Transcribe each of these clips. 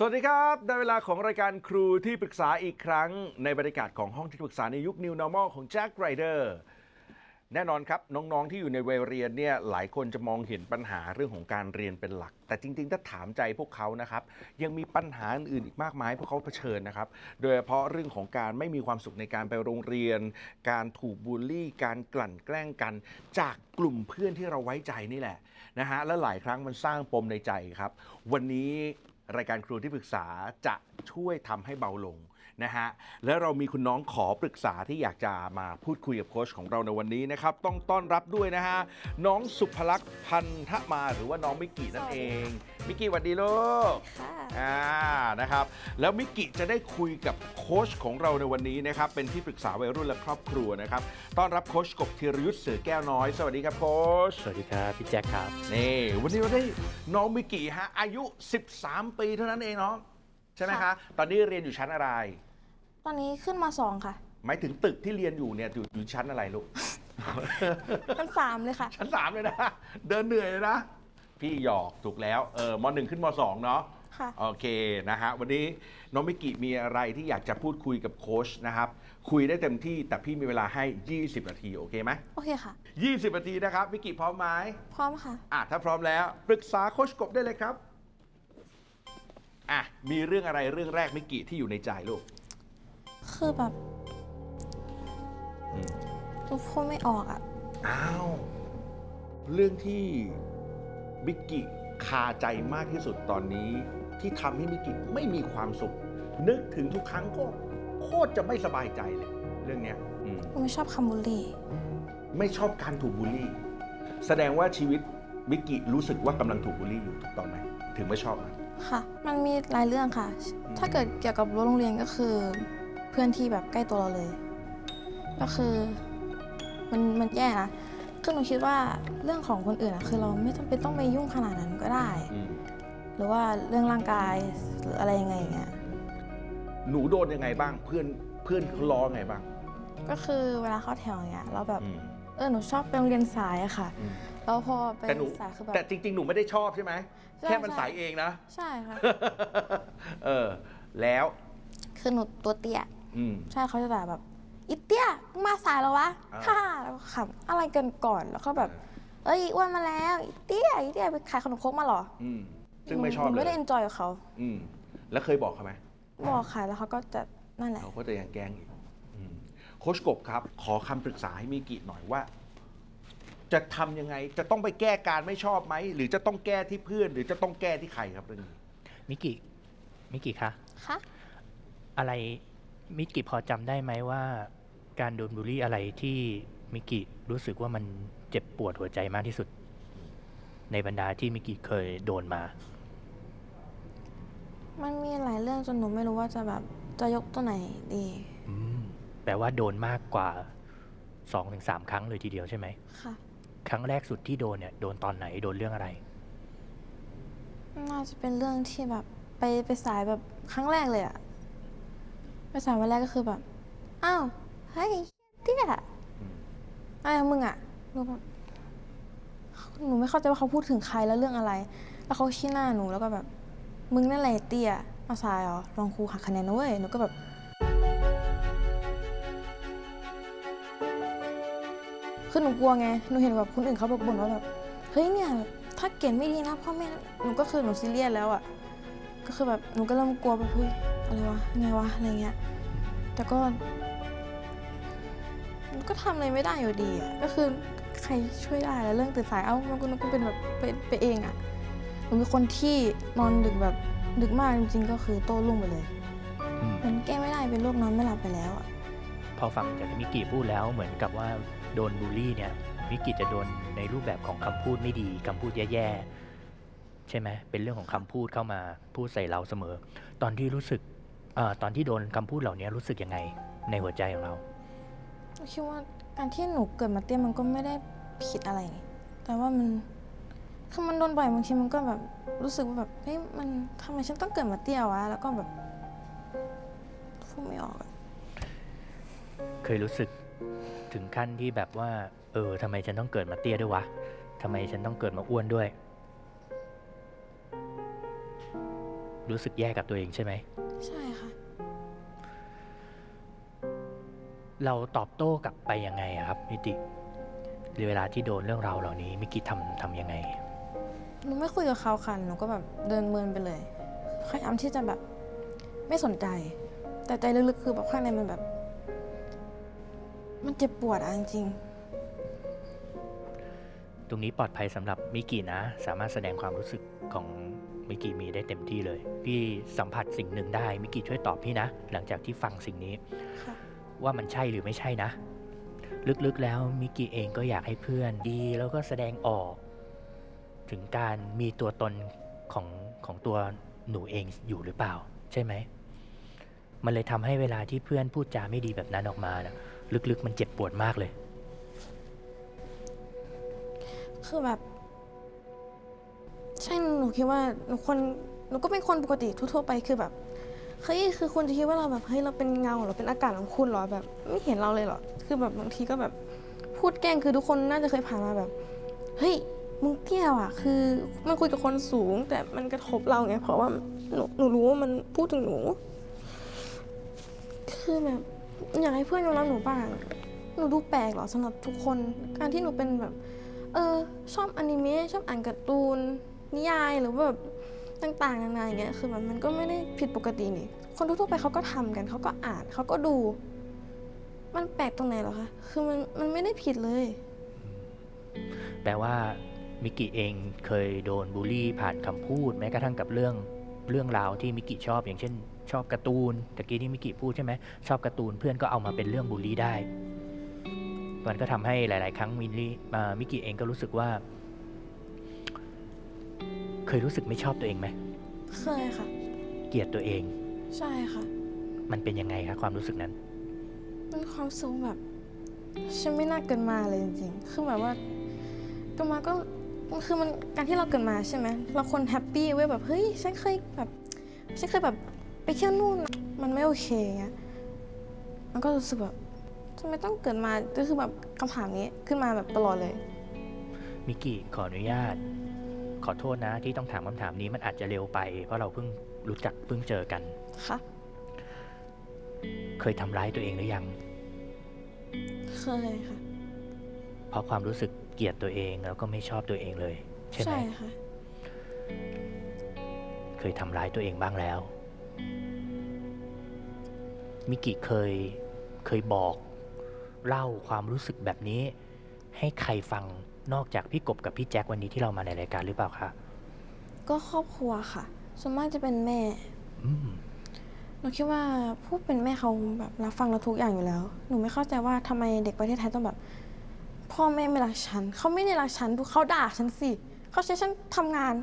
สวัสดีครับได้เวลาของรายการครูที่ปรึกษาอีกครั้ง ในบรรยากาศของห้องที่ปรึกษาในยุค New Normal ของ Jack Ryder แน่นอนครับ น้องๆที่อยู่ในวัยเรียนเนี่ยหลายคนจะมองเห็นปัญหาเรื่องของการเรียนเป็นหลัก แต่จริง ๆ ถ้าถามใจพวกเขานะครับ ยังมีปัญหาอื่นๆอีกมากมายพวกเขาเผชิญนะครับ โดยเฉพาะเรื่องของการไม่มีความสุขในการไปโรงเรียน การถูกบูลลี่ การกลั่นแกล้งกัน จากกลุ่มเพื่อนที่เราไว้ใจนี่แหละนะฮะและหลายครั้งมันสร้างปมในใจครับ วันนี้ รายการครูที่ปรึกษาจะช่วยทำให้เบาลง นะฮะและเรามีคุณน้องขอปรึกษาที่อยากจะมาพูดคุยกับโค้ชของเราในวันนี้นะครับต้องต้อนรับด้วยนะฮะน้องสุภลักษณ์พันธมาหรือว่าน้องมิกกี้นั่นเองมิกกี้สวัสดีลูกค่ะอ่านะครับแล้วมิกกิจะได้คุยกับโค้ชของเราในวันนี้นะครับเป็นที่ปรึกษาวัยรุ่นและครอบครัวนะครับต้อนรับโค้ชกบธีรยุทธ์เสือแก้วน้อย สวัสดีครับโค้ชสวัสดีครับพี่แจ็คครับนี่วันนี้เราได้น้องมิกกิฮะอายุ 13 ปีเท่านั้นเองน้องใช่ไหมคะค่ะตอนนี้เรียนอยู่ชั้นอะไรต อนนี้ขึ้นมาสองค่ะ หมายถึงตึกที่เรียนอยู่เนี่ยอยู่อยู่ชั้นอะไรลูกมันสามเลยค่ะ ชั้นสามเลยนะ เดินเหนื่อยเลยนะ พี่หยอกถูกแล้วเออมหนึ่งขึ้นมสองเนาะค่ะโอเคนะฮะวันนี้น้องมิกิมีอะไรที่อยากจะพูดคุยกับโค้ชนะครับ คุยได้เต็มที่แต่พี่มีเวลาให้ 20 นาที โอเคไหมโอเคค่ะ 20 นาทีนะครับมิกิพร้อมไหมพร้อมค่ะอะถ้าพร้อมแล้ว ปรึกษาโค้ชกบได้เลยครับอะมีเรื่องอะไรเรื่องแรกมิกิที่อยู่ในใจลูก คือแบบอืมหนูพูดไม่ออกอะอ้าว เรื่องที่มิกกิคาใจมากที่สุดตอนนี้ ที่ทำให้มิกกิไม่มีความสุข นึกถึงทุกครั้งก็โคตรจะไม่สบายใจเลย เรื่องเนี้ยอืม หนูไม่ชอบคำบูลลี่ ไม่ชอบการถูกบูลลี่ แสดงว่าชีวิตมิกกิรู้สึกว่ากำลังถูกบูลลี่อยู่ถูกต้องไหมถึงไม่ชอบมัน ค่ะ มันมีหลายเรื่องค่ะ อืม ถ้าเกิดเกี่ยวกับรั้วโรงเรียนก็คือเพื่อนที่แบบใกล้ตัวเราเลย ก็คือมันมันแย่นะคือหนูคิดว่าเรื่องของคนอื่นอะคือเราไม่จำเป็นต้องไปยุ่งขนาดนั้นก็ได้ อืมหรือว่าเรื่องร่างกายหรืออะไรยังไงอย่างเงี้ย หนูโดนยังไงบ้าง เพื่อนเพื่อนเขาล้อไงบ้างก็คือเวลาเข้าแถวอย่างเงี้ยเราแบบ อืมเออหนูชอบไปโรงเรียนสายอะค่ะ อืม แล้วพอไปแต่หนู สายคือแบบ แต่จริง ๆ หนูไม่ได้ชอบใช่ไหม ใช่ แค่มันใช่สายเองนะ ใช่ค่ะ เออ แล้ว คือหนูตัวเตี้ย อืม ใช่เขาจะด่าแบบอีเตี้ยมึงมาสายแล้ววะอ่า ฮ่าแล้วก็ขำอะไรกันก่อนแล้วก็แบบ เอ้ยอ้วนมาแล้วอีเตี้ยอีเตี้ยไปขายขนมครกมาเหรออืมซึ่งไม่ชอบหนูเลไม่ได้ enjoy กับเขาอืมแล้วเคยบอกเขาไหม บอกค่ะแล้วเขาก็จะนั่นแหละ เขาก็จะยังแกล้งอีกอืมโค้ชกบครับ ขอคำปรึกษาให้มิกิหน่อยว่า จะทำยังไง จะต้องไปแก้การไม่ชอบไหม หรือจะต้องแก้ที่เพื่อน หรือจะต้องแก้ที่ใครครับเรื่องนี้ มิกิมิกิคะ คะอะไร มิกิพอจำได้ไหมว่า การโดนบูลลี่อะไรที่มิกิรู้สึกว่ามันเจ็บปวดหัวใจมากที่สุด ในบรรดาที่มิกิเคยโดนมา มันมีหลายเรื่องจนหนูไม่รู้ว่าจะแบบจะยกตัวไหนดีอืมแปลว่าโดนมากกว่าสองถึงสามครั้งเลยทีเดียวใช่ไหมค่ะ ครั้งแรกสุดที่โดนเนี่ยโดนตอนไหนโดนเรื่องอะไร น่าจะเป็นเรื่องที่แบบไปไปสายแบบครั้งแรกเลยอะ ไปสาวันแรกก็คือแบบ อ้าวเฮ้ยเตี้ยอะไรของมึงอะหนูแบบหนูไม่เข้าใจว่าเขาพูดถึงใครแล้วเรื่องอะไร แล้วเขาชี้หน้าหนูแล้วก็แบบ มึงนั่นแหละเตี้ยมาสายเหรอลองครูหักคะแนนนะเว้ย หนูก็แบบคือหนูกลัวไง หนูเห็นแบบคนอื่นเขาแบบบ่นว่าแบบ เฮ้ยเนี่ยถ้าเกรดไม่ดีนะพ่อแม่ หนูก็คือหนูซีเรียสแล้วอะ ก็คือแบบหนูก็เริ่มกลัวแบบเฮ้ย อะไรวะไงวะอะไรเงี้ยแต่ก็มันก็ทำอะไรไม่ได้อยู่ดีอะก็คือใครช่วยได้แล้วเรื่องตื่นสายเอ้ามันก็มันก็เป็นแบบไปไปเองอะหนูเป็นคนที่นอนดึกแบบดึกมากจริงๆก็คือโต้รุ่งไปเลย อืมมันแก้ไม่ได้เป็นโรคนอนไม่หลับไปแล้วอะพอฟังจากที่มิกิพูดแล้วเหมือนกับว่าโดนบูลลี่เนี่ยมิกิจะโดนในรูปแบบของคำพูดไม่ดีคำพูดแย่ๆใช่ไหมเป็นเรื่องของคำพูดเข้ามาพูดใส่เราเสมอ ตอนที่รู้สึกเออ ตอนที่โดนคำพูดเหล่านี้รู้สึกยังไงในหัวใจของเราหนูคิดว่าการที่หนูเกิดมาเตี้ยมันก็ไม่ได้ผิดอะไรไงแต่ว่ามันคือมันโดนบ่อยบางทีมันก็แบบรู้สึกว่าแบบเฮ้ยมันทำไมฉันต้องเกิดมาเตี้ยวะแล้วก็แบบพูดไม่ออกอะเคยรู้สึกถึงขั้นที่แบบว่า เออทำไมฉันต้องเกิดมาเตี้ยด้วยวะทำไมฉันต้องเกิดมาอ้วนด้วยมรู้สึกแย่กับตัวเองใช่ไหม ใช่ค่ะ เราตอบโต้กลับไปยังไงอะครับ มิติเวลาที่โดนเรื่องราวเหล่านี้มิกิทำทำยังไง หนูไม่คุยกับเขาค่ะ หนูก็แบบเดินเมินไปเลย พยายามที่จะแบบไม่สนใจ แต่ใจลึกๆคือแบบข้างในมันแบบ มันเจ็บปวดอะจริงตรงนี้ปลอดภัยสำหรับมิกินะ สามารถแสดงความรู้สึกของ มิกิมีได้เต็มที่เลย พี่สัมผัสสิ่งหนึ่งได้มิกิช่วยตอบพี่นะ หลังจากที่ฟังสิ่งนี้ๆค่ะว่ามันใช่หรือไม่ใช่นะ ลึกๆแล้วมิกิเองก็อยากให้เพื่อนดีแล้วก็แสดงออก ถึงการมีตัวตนของของตัวหนูเองอยู่หรือเปล่า ใช่ไหม มันเลยทำให้เวลาที่เพื่อนพูดจาไม่ดีแบบนั้นออกมานะลึกๆมันเจ็บปวดมากเลย คือแบบ ใช่หนูคิดว่าหนูคนหนูก็เป็นคนปกติทั่วๆไปคือแบบเฮ้ยคือคุณจะคิดว่าเราแบบเฮ้ยเราเป็นเงาเราเป็นอากาศของคุณเหรอแบบไม่เห็นเราเลยเหรอคือแบบบางทีก็แบบพูดแกล้งคือทุกคนน่าจะเคยผ่านมาแบบเฮ้ยมึงเตี้ยว่ะ คือมันคุยกับคนสูง แต่มันกระทบเราไงเพราะว่าหนูหนูรู้ว่ามันพูดถึงหนู คือแบบอยากให้เพื่อนยอมรับหนูบ้าง หนูดูแปลกเหรอสำหรับทุกคน การที่หนูเป็นแบบ เออชอบอนิเมะชอบอ่านการ์ตูน นิยายหรือแบบต่างๆนานาอย่างเงี้ยคือแบบมันก็ไม่ได้ผิดปกตินี่คนทั่วไปเขาก็ทำกันเขาก็อ่านเขาก็ดู มันแปลกตรงไหนหรอคะคือมันมันไม่ได้ผิดเลย แปลว่ามิกิเองเคยโดนบูลลี่ผ่านคำพูดแม้กระทั่งกับเรื่องเรื่องราวที่มิกิชอบอย่างเช่น ชอบการ์ตูนตะกี้ที่มิกิพูดใช่ไหมชอบการ์ตูนเพื่อนก็เอามาเป็นเรื่องบูลลี่ได้มันก็ทำให้หลาย ๆ ครั้งมินลี่มิกิเองก็รู้สึกว่า เคยรู้สึกไม่ชอบตัวเองไหม เคยค่ะ เกลียดตัวเอง ใช่ค่ะ มันเป็นยังไงครับความรู้สึกนั้นมันความสูงแบบฉันไม่น่าเกิดมาเลยจริงๆ คือแบบว่าเกิดมาก็คือมันการที่เราเกิดมาใช่ไหมเราคนแฮปปี้เว้ยแบบเฮ้ยฉันเคยแบบฉันเคยแบบไปเที่ยวนู่นนะมันไม่โอเคเงี้ยมันก็รู้สึกแบบทำไมต้องเกิดมาก็คือแบบคำถามนี้ขึ้นมาแบบตลอดเลย มิกิขออนุญาต ขอโทษนะที่ต้องถามคำถามนี้มันอาจจะเร็วไป เพราะเราเพิ่งรู้จักเพิ่งเจอกัน ค่ะ เคยทำร้ายตัวเองหรือยัง เคยค่ะ เพราะความรู้สึกเกลียดตัวเองแล้วก็ไม่ชอบตัวเองเลย ใช่ไหมใช่ค่ะ เคยทำร้ายตัวเองบ้างแล้ว มิกิเคยเคยบอก เล่าความรู้สึกแบบนี้ ให้ใครฟัง นอกจากพี่กบกับพี่แจ็ควันนี้ที่เรามาในรายการหรือเปล่าคะก็ครอบครัวค่ะ ส่วนมากจะเป็นแม่อืมหนูคิดว่าผู้เป็นแม่เขาแบบรับฟังเราทุกอย่างอยู่แล้ว หนูไม่เข้าใจว่าทำไมเด็กประเทศไทยต้องแบบ พ่อแม่ไม่รักฉัน เขาไม่ได้รักฉันดูเขาด่าฉันสิ เขาใช้ฉันทำงาน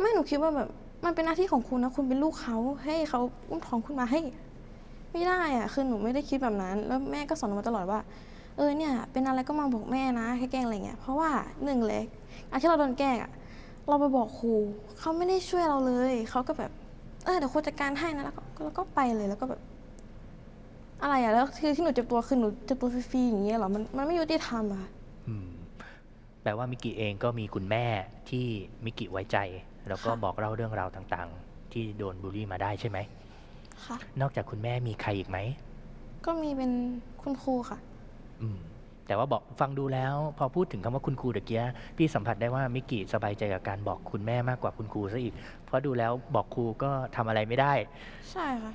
ไม่หนูคิดว่าแบบมันเป็นหน้าที่ของคุณนะ คุณเป็นลูกเขาให้เขาอุ้มท้องคุณมาให้ ไม่ได้อะคือหนูไม่ได้คิดแบบนั้น แล้วแม่ก็สอนหนูมาตลอดว่า เออเนี่ยเป็นอะไรก็มาบอกแม่นะให้แกล้งอะไรเงี้ยเพราะว่าหนึ่งเลยอันที่เราโดนแกล้งอะเราไปบอกครูเขาไม่ได้ช่วยเราเลยเขาก็แบบเออเดี๋ยวครูจัดการให้นะแล้วก็แล้วก็ไปเลยแล้วก็แบบ อะไรอะแล้วคือที่หนูเจ็บตัวคือหนูเจ็บตัวฟรีๆอย่างเงี้ยเหรอมันมันไม่ยุติธรรมอะอืมแปลว่ามิกิเองก็มีคุณแม่ที่มิกิไว้ใจ แล้วก็บอกเล่าเรื่องราวต่างๆ ที่โดนบูลลี่มาได้ใช่ไหมค่ะนอกจากคุณแม่มีใครอีกไหมก็มีเป็นคุณครูค่ะอืม แต่ว่าบอกฟังดูแล้ว พอพูดถึงคำว่าคุณครูตะเกียพี่สัมผัสได้ว่ามิกิสบายใจกับการบอกคุณแม่มากกว่าคุณครูซะอีก เพราะดูแล้วบอกครูก็ทำอะไรไม่ได้ ใช่ค่ะ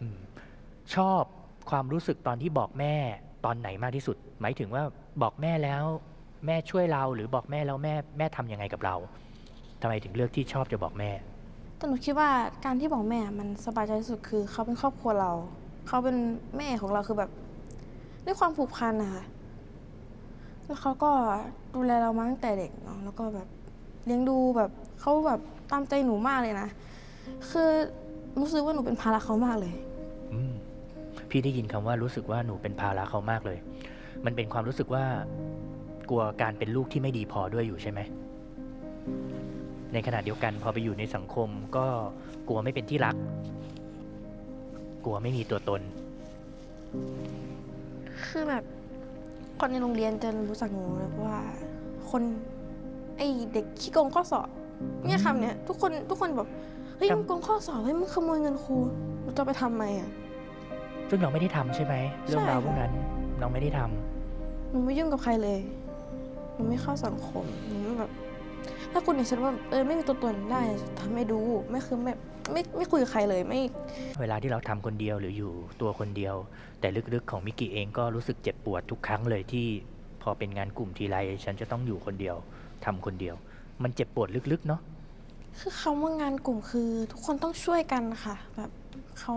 อมชอบความรู้สึกตอนที่บอกแม่ตอนไหนมากที่สุด หมายถึงว่าบอกแม่แล้ว แม่ช่วยเราหรือบอกแม่แล้วแม่แม่ทำยังไงกับเราทำไมถึงเลือกที่ชอบจะบอกแม่แต่หนูคิดว่าการที่บอกแม่มันสบายใจที่สุดคือ เขาเป็นครอบครัวเรา เขาเป็นแม่ของเราคือแบบ ด้วยความผูกพันนะคะแล้วเขาก็ดูแลเรามาตั้งแต่เด็กเนาะแล้วก็แบบเลี้ยงดูแบบเขาแบบตามใจหนูมากเลยนะ คือรู้สึกว่าหนูเป็นภาระเขามากเลย อืมพี่ได้ยินคำว่ารู้สึกว่าหนูเป็นภาระเขามากเลย มันเป็นความรู้สึกว่ากลัวการเป็นลูกที่ไม่ดีพอด้วยอยู่ใช่ไหม ในขณะเดียวกันพอไปอยู่ในสังคมก็กลัวไม่เป็นที่รัก กลัวไม่มีตัวตน คือแบบคนในโรงเรียนจะรู้จักหนูเลยว่า คนไอเด็กขี้โกงข้อสอบเนี่ยคำเนี้ยทุกคนทุกคนแบบเฮ้ยทำมึงโกงข้อสอบเฮ้ยมึงขโมยเงินครูเราจะไปทำไมอะซึ่งเราไม่ได้ทำใช่ไหมเรื่องราวใช่พวกนั้นเราไม่ได้ทำหนูไม่ยุ่งกับใครเลยหนูไม่เข้าสังคมหนูไม่แบบถ้าคุณเห็นฉันว่าเออไม่มีตัวตนได้ทำให้ดูไม่คือไม่ ไม่ไม่คุยกับใครเลยไม่ เวลาที่เราทำคนเดียวหรืออยู่ตัวคนเดียว แต่ลึกๆของมิกกี้เองก็รู้สึกเจ็บปวดทุกครั้งเลยที่พอเป็นงานกลุ่มทีไรฉันจะต้องอยู่คนเดียวทำคนเดียว มันเจ็บปวดลึกๆเนาะคือคำว่างานกลุ่มคือ ทุกคนต้องช่วยกันค่ะ แบบเขา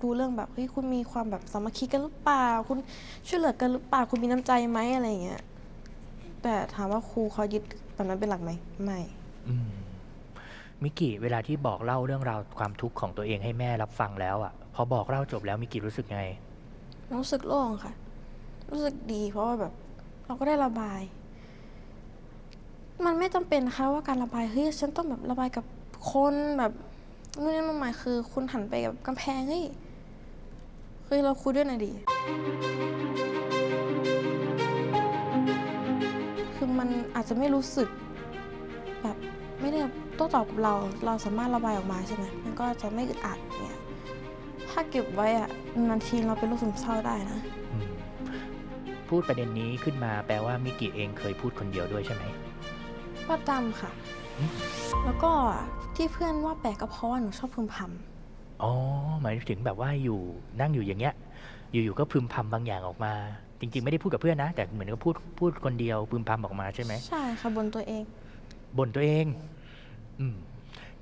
รู้เรื่องแบบเฮ้ยคุณมีความแบบสามัคคีกันหรือเปล่า คุณช่วยเหลือกันหรือเปล่าคุณมีน้ำใจไหมอะไรอย่างเงี้ยแต่ถามว่าครูเขายึดแบบนั้นเป็นหลักไหมไม่อื มิกกี้เวลาที่บอกเล่าเรื่องราวความทุกข์ของตัวเองให้แม่รับฟังแล้วอะ พอบอกเล่าจบแล้วมิกกี้รู้สึกไง รู้สึกโล่งค่ะ รู้สึกดีเพราะว่าแบบ เราก็ได้ระบาย มันไม่จำเป็นนะคะว่าการระบายเฮ้ยฉันต้องแบบระบายกับคนแบบนู่นนี่นั่นหมายคือ คุณหันไปกับกำแพงเฮ้ยเฮ้ยเราคุยด้วยน่อยดิคือมันอาจจะไม่รู้สึก ไม่ได้โต้ตอบกับเรา เราสามารถระบายออกมาใช่ไหมมันก็จะไม่อึดอัดเนี่ยถ้าเก็บไว้อะนานทีเราเป็นโรคซึมเศร้าได้นะอืมพูดประเด็นนี้ขึ้นมาแปลว่ามิกกี้เองเคยพูดคนเดียวด้วยใช่ไหมประจำค่ะอืมแล้วก็ที่เพื่อนว่าแปลกก็เพราะว่าหนูชอบพึมพอ๋อหมายถึงแบบว่าอยู่นั่งอยู่อย่างเงี้ย อยู่ๆก็พึมพำบางอย่างออกมา จริง ๆ ไม่ได้พูดกับเพื่อนนะ แต่เหมือนกับพูดพูดคนเดียวพึมพำออกมาใช่ไหมำใช่ค่ะบนตัวเองบ่นตัวเองอืม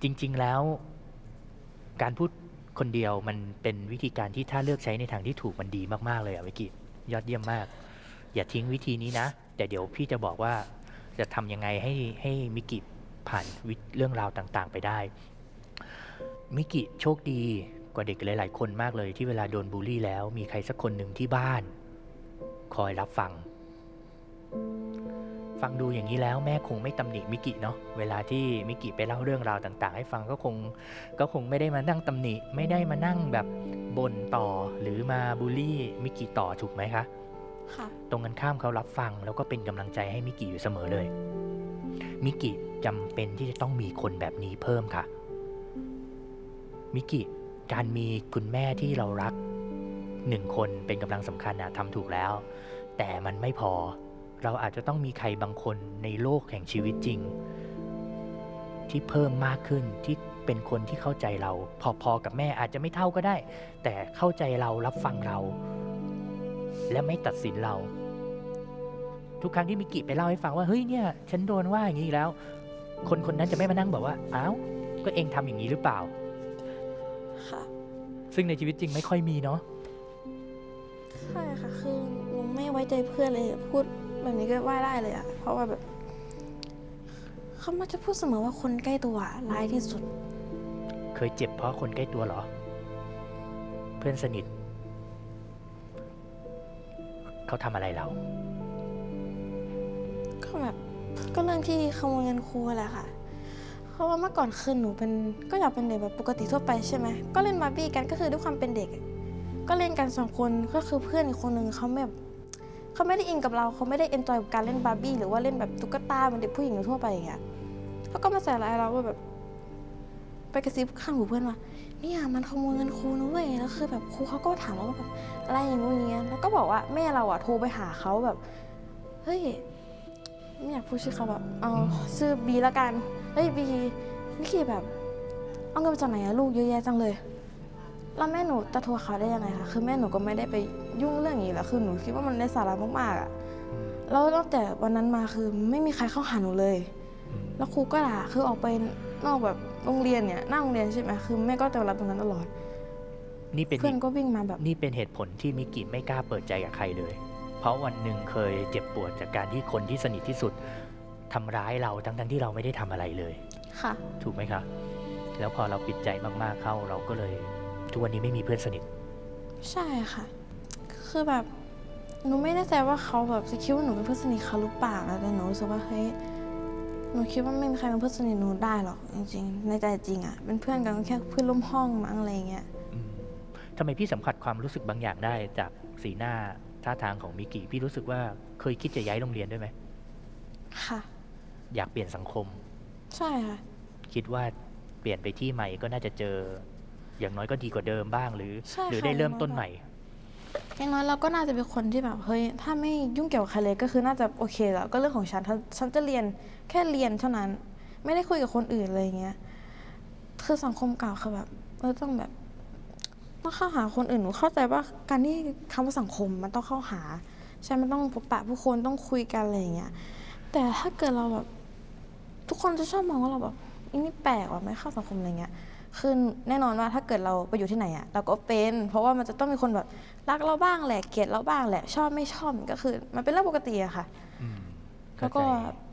จริง ๆ แล้ว การพูดคนเดียวมันเป็นวิธีการที่ถ้าเลือกใช้ในทางที่ถูกมันดีมาก ๆ เลยอะวิกิยอดเยี่ยมมาก อย่าทิ้งวิธีนี้นะ แต่เดี๋ยวพี่จะบอกว่าจะทำยังไงให้ให้มิกิผ่านเรื่องราวต่างๆ ไปได้ มิกิโชคดีกว่าเด็กหลาย ๆ คนมากเลยที่เวลาโดนบูลลี่แล้ว มีใครสักคนหนึ่งที่บ้าน คอยรับฟัง ฟังดูอย่างนี้แล้วแม่คงไม่ตำหนิมิกิเนาะเวลาที่มิกิไปเล่าเรื่องราวต่าง ๆ ให้ฟังก็คงก็คงไม่ได้มานั่งตำหนิ ไม่ได้มานั่งแบบบ่นต่อหรือมาบูลลี่มิกิต่อถูกไหมคะค่ะตรงกันข้ามเขารับฟังแล้วก็เป็นกำลังใจให้มิกิอยู่เสมอเลยมิกิจำเป็นที่จะต้องมีคนแบบนี้เพิ่มค่ะมิกิการมีคุณแม่ที่เรารักหนึ่งคนเป็นกำลังสำคัญนะทำถูกแล้ว แต่มันไม่พอ เราอาจจะต้องมีใครบางคนในโลกแห่งชีวิตจริง ที่เพิ่มมากขึ้นที่เป็นคนที่เข้าใจเรา พอๆกับแม่อาจจะไม่เท่าก็ได้ แต่เข้าใจเรารับฟังเรา และไม่ตัดสินเรา ทุกครั้งที่มิกิไปเล่าให้ฟังว่าเฮ้ยเนี่ย ฉันโดนว่าอย่างนี้อีกแล้ว คนคนนั้นจะไม่มานั่งบอกว่าอ้าวก็เองทำอย่างนี้หรือเปล่าค่ะซึ่งในชีวิตจริงไม่ค่อยมีเนาะใช่ค่ะคือหนูไม่ไว้ใจเพื่อนเลยพูด แบบนี้ก็ว่าได้เลยอะเพราะว่าแบบเขามักจะพูดเสมอว่าคนใกล้ตัวอะร้ายที่สุด เคยเจ็บเพราะคนใกล้ตัวเหรอ เพื่อนสนิท เขาทำอะไรเรา ก็แบบก็เรื่องที่ขโมยเงินครูแหละค่ะ เพราะว่าเมื่อก่อนคือหนูเป็นก็อยากเป็นเด็กแบบปกติทั่วไปใช่ไหมก็เล่นบาร์บี้กันก็คือด้วยความเป็นเด็กอะก็เล่นกันสองคนก็คือเพื่อนอีกคนหนึ่งเขาแบบ เขาไม่ได้อินกับเราเขาไม่ได้ enjoy กับการเล่นบาร์บี้หรือว่าเล่นแบบตุ๊กตาเหมือนเด็กผู้หญิงทั่วไปอย่างเงี้ยเขาก็มาใส่ร้ายเราว่าแบบ ไปกระซิบข้างหูเพื่อนว่าเนี่ยมันขโมยเงินครูนะเว้ยแล้วคือแบบครูเขาก็ถามเราว่าแบบอะไรอย่างงู้นอย่างเงี้ยแล้วก็บอกว่าแม่เราอะโทรไปหาเขาแบบเฮ้ยไม่อยากพูดชื่อเขาแบบเอาชื่อบีละกันเฮ้ยบีนี่คือแบบ เอาเงินมาจากไหนอะลูกเยอะแยะจังเลย แล้วแม่หนูจะโทรเขาได้ยังไงคะคือแม่หนูก็ไม่ได้ไปยุ่งเรื่องอย่างนี้แล้วคือหนูคิดว่ามันได้สาระมากๆอะแล้วตั้งแต่วันนั้นมาคือไม่มีใครเข้าหาหนูเลย แล้วครูก็ด่าคือออกไปนอกแบบโรงเรียนเนี่ยหน้าโรงเรียนใช่ไหมคือแม่ก็จะรับตรงนั้นตลอดนี่เป็นเพื่อีอนกก็วิ่งมาแบบนี่เป็นเหตุผลที่มิกิไม่กล้าเปิดใจกับใครเลย เพราะวันหนึ่งเคยเจ็บปวดจากการที่คนที่สนิทที่สุดทำร้ายเราทั้งๆที่เราไม่ได้ทำอะไรเลย ค่ะ ถูกไหมคะ แล้วพอเราปิดใจมากๆเข้าเราก็เลย ทุกวันนี้ไม่มีเพื่อนสนิท ใช่ค่ะ คือแบบหนูไม่แน่ใจว่าเขาแบบจะคิดว่าหนูเป็นเพื่อนสนิทเขาหรือเปล่านะแต่หนูรู้สึกว่าเฮ้ยหนูคิดว่าไม่มีใครเป็นเพื่อนสนิทหนูได้หรอกจริงๆในใจจริงอะ่ะเป็นเพื่อนกันก็แค่เพื่อนร่วมห้องมั้งอะไรอย่างเงี้ยอืมทำไมพี่สัมผัสความรู้สึกบางอย่างได้จากสีหน้าท่าทางของมิกิพี่รู้สึกว่าเคยคิดจะย้ายโรงเรียนด้วยไหมค่ะ อยากเปลี่ยนสังคม ใช่ค่ะ คิดว่าปลี่ยนไปที่ใหม่ก็น่าจะเจอ อย่างน้อยก็ดีกว่าเดิมบ้างหรือ ใช่หรือค่ะได้เริ่มต้นใหม่ อย่างน้อยเราก็น่าจะเป็นคนที่แบบเฮ้ยถ้าไม่ยุ่งเกี่ยวกับใครเลยก็คือน่าจะโอเคแล้วก็เรื่องของฉันถ้าฉันจะเรียนแค่เรียนเท่านั้น ไม่ได้คุยกับคนอื่นเลยอย่างเงี้ยคือสังคมเก่าคือแบบเออต้องแบบต้องเข้าหาคนอื่นหนูเข้าใจว่าการที่คำว่าสังคมมันต้องเข้าหาใช่มันต้องพบปะผู้คนต้องคุยกันอะไรอย่างเงี้ยแต่ถ้าเกิดเราแบบ ทุกคนจะชอบมองว่าเราแบบอันนี้แปลกว่ะไม่เข้าสังคมอะไรเงี้ย คือแน่นอนว่าถ้าเกิดเราไปอยู่ที่ไหนอะเราก็เป็น เพราะว่ามันจะต้องมีคนแบบรักเราบ้างแหละเกลียดเราบ้างแหละ ชอบไม่ชอบมันก็คือ มันเป็นเรื่องปกติอะค่ะอืมแล้วก็เข้าใจ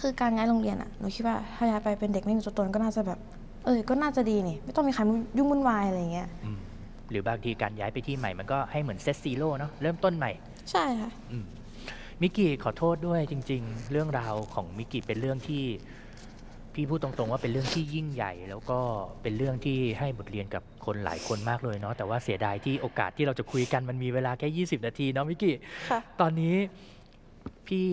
คือการย้ายโรงเรียนอะหนูคิดว่าถ้าย้ายไปเป็นเด็กไม่มีตัวตนก็น่าจะแบบ เออก็น่าจะดีนี่ ไม่ต้องมีใครยุ่งวุ่นวายอะไรเงี้ยอืมหรือบางทีการย้ายไปที่ใหม่มันก็ให้เหมือน set zero เนาะเริ่มต้นใหม่ ใช่ค่ะอืมมิกกี้ขอโทษด้วยจริง ๆ เรื่องราวของมิกกี้เป็นเรื่องที่ พี่พูดตรงๆว่าเป็นเรื่องที่ยิ่งใหญ่ แล้วก็เป็นเรื่องที่ให้บทเรียนกับคนหลายคนมากเลยเนาะแต่ว่าเสียดายที่โอกาสที่เราจะคุยกันมันมีเวลาแค่ 20 นาทีเนาะมิกกี้ค่ะตอนนี้พี่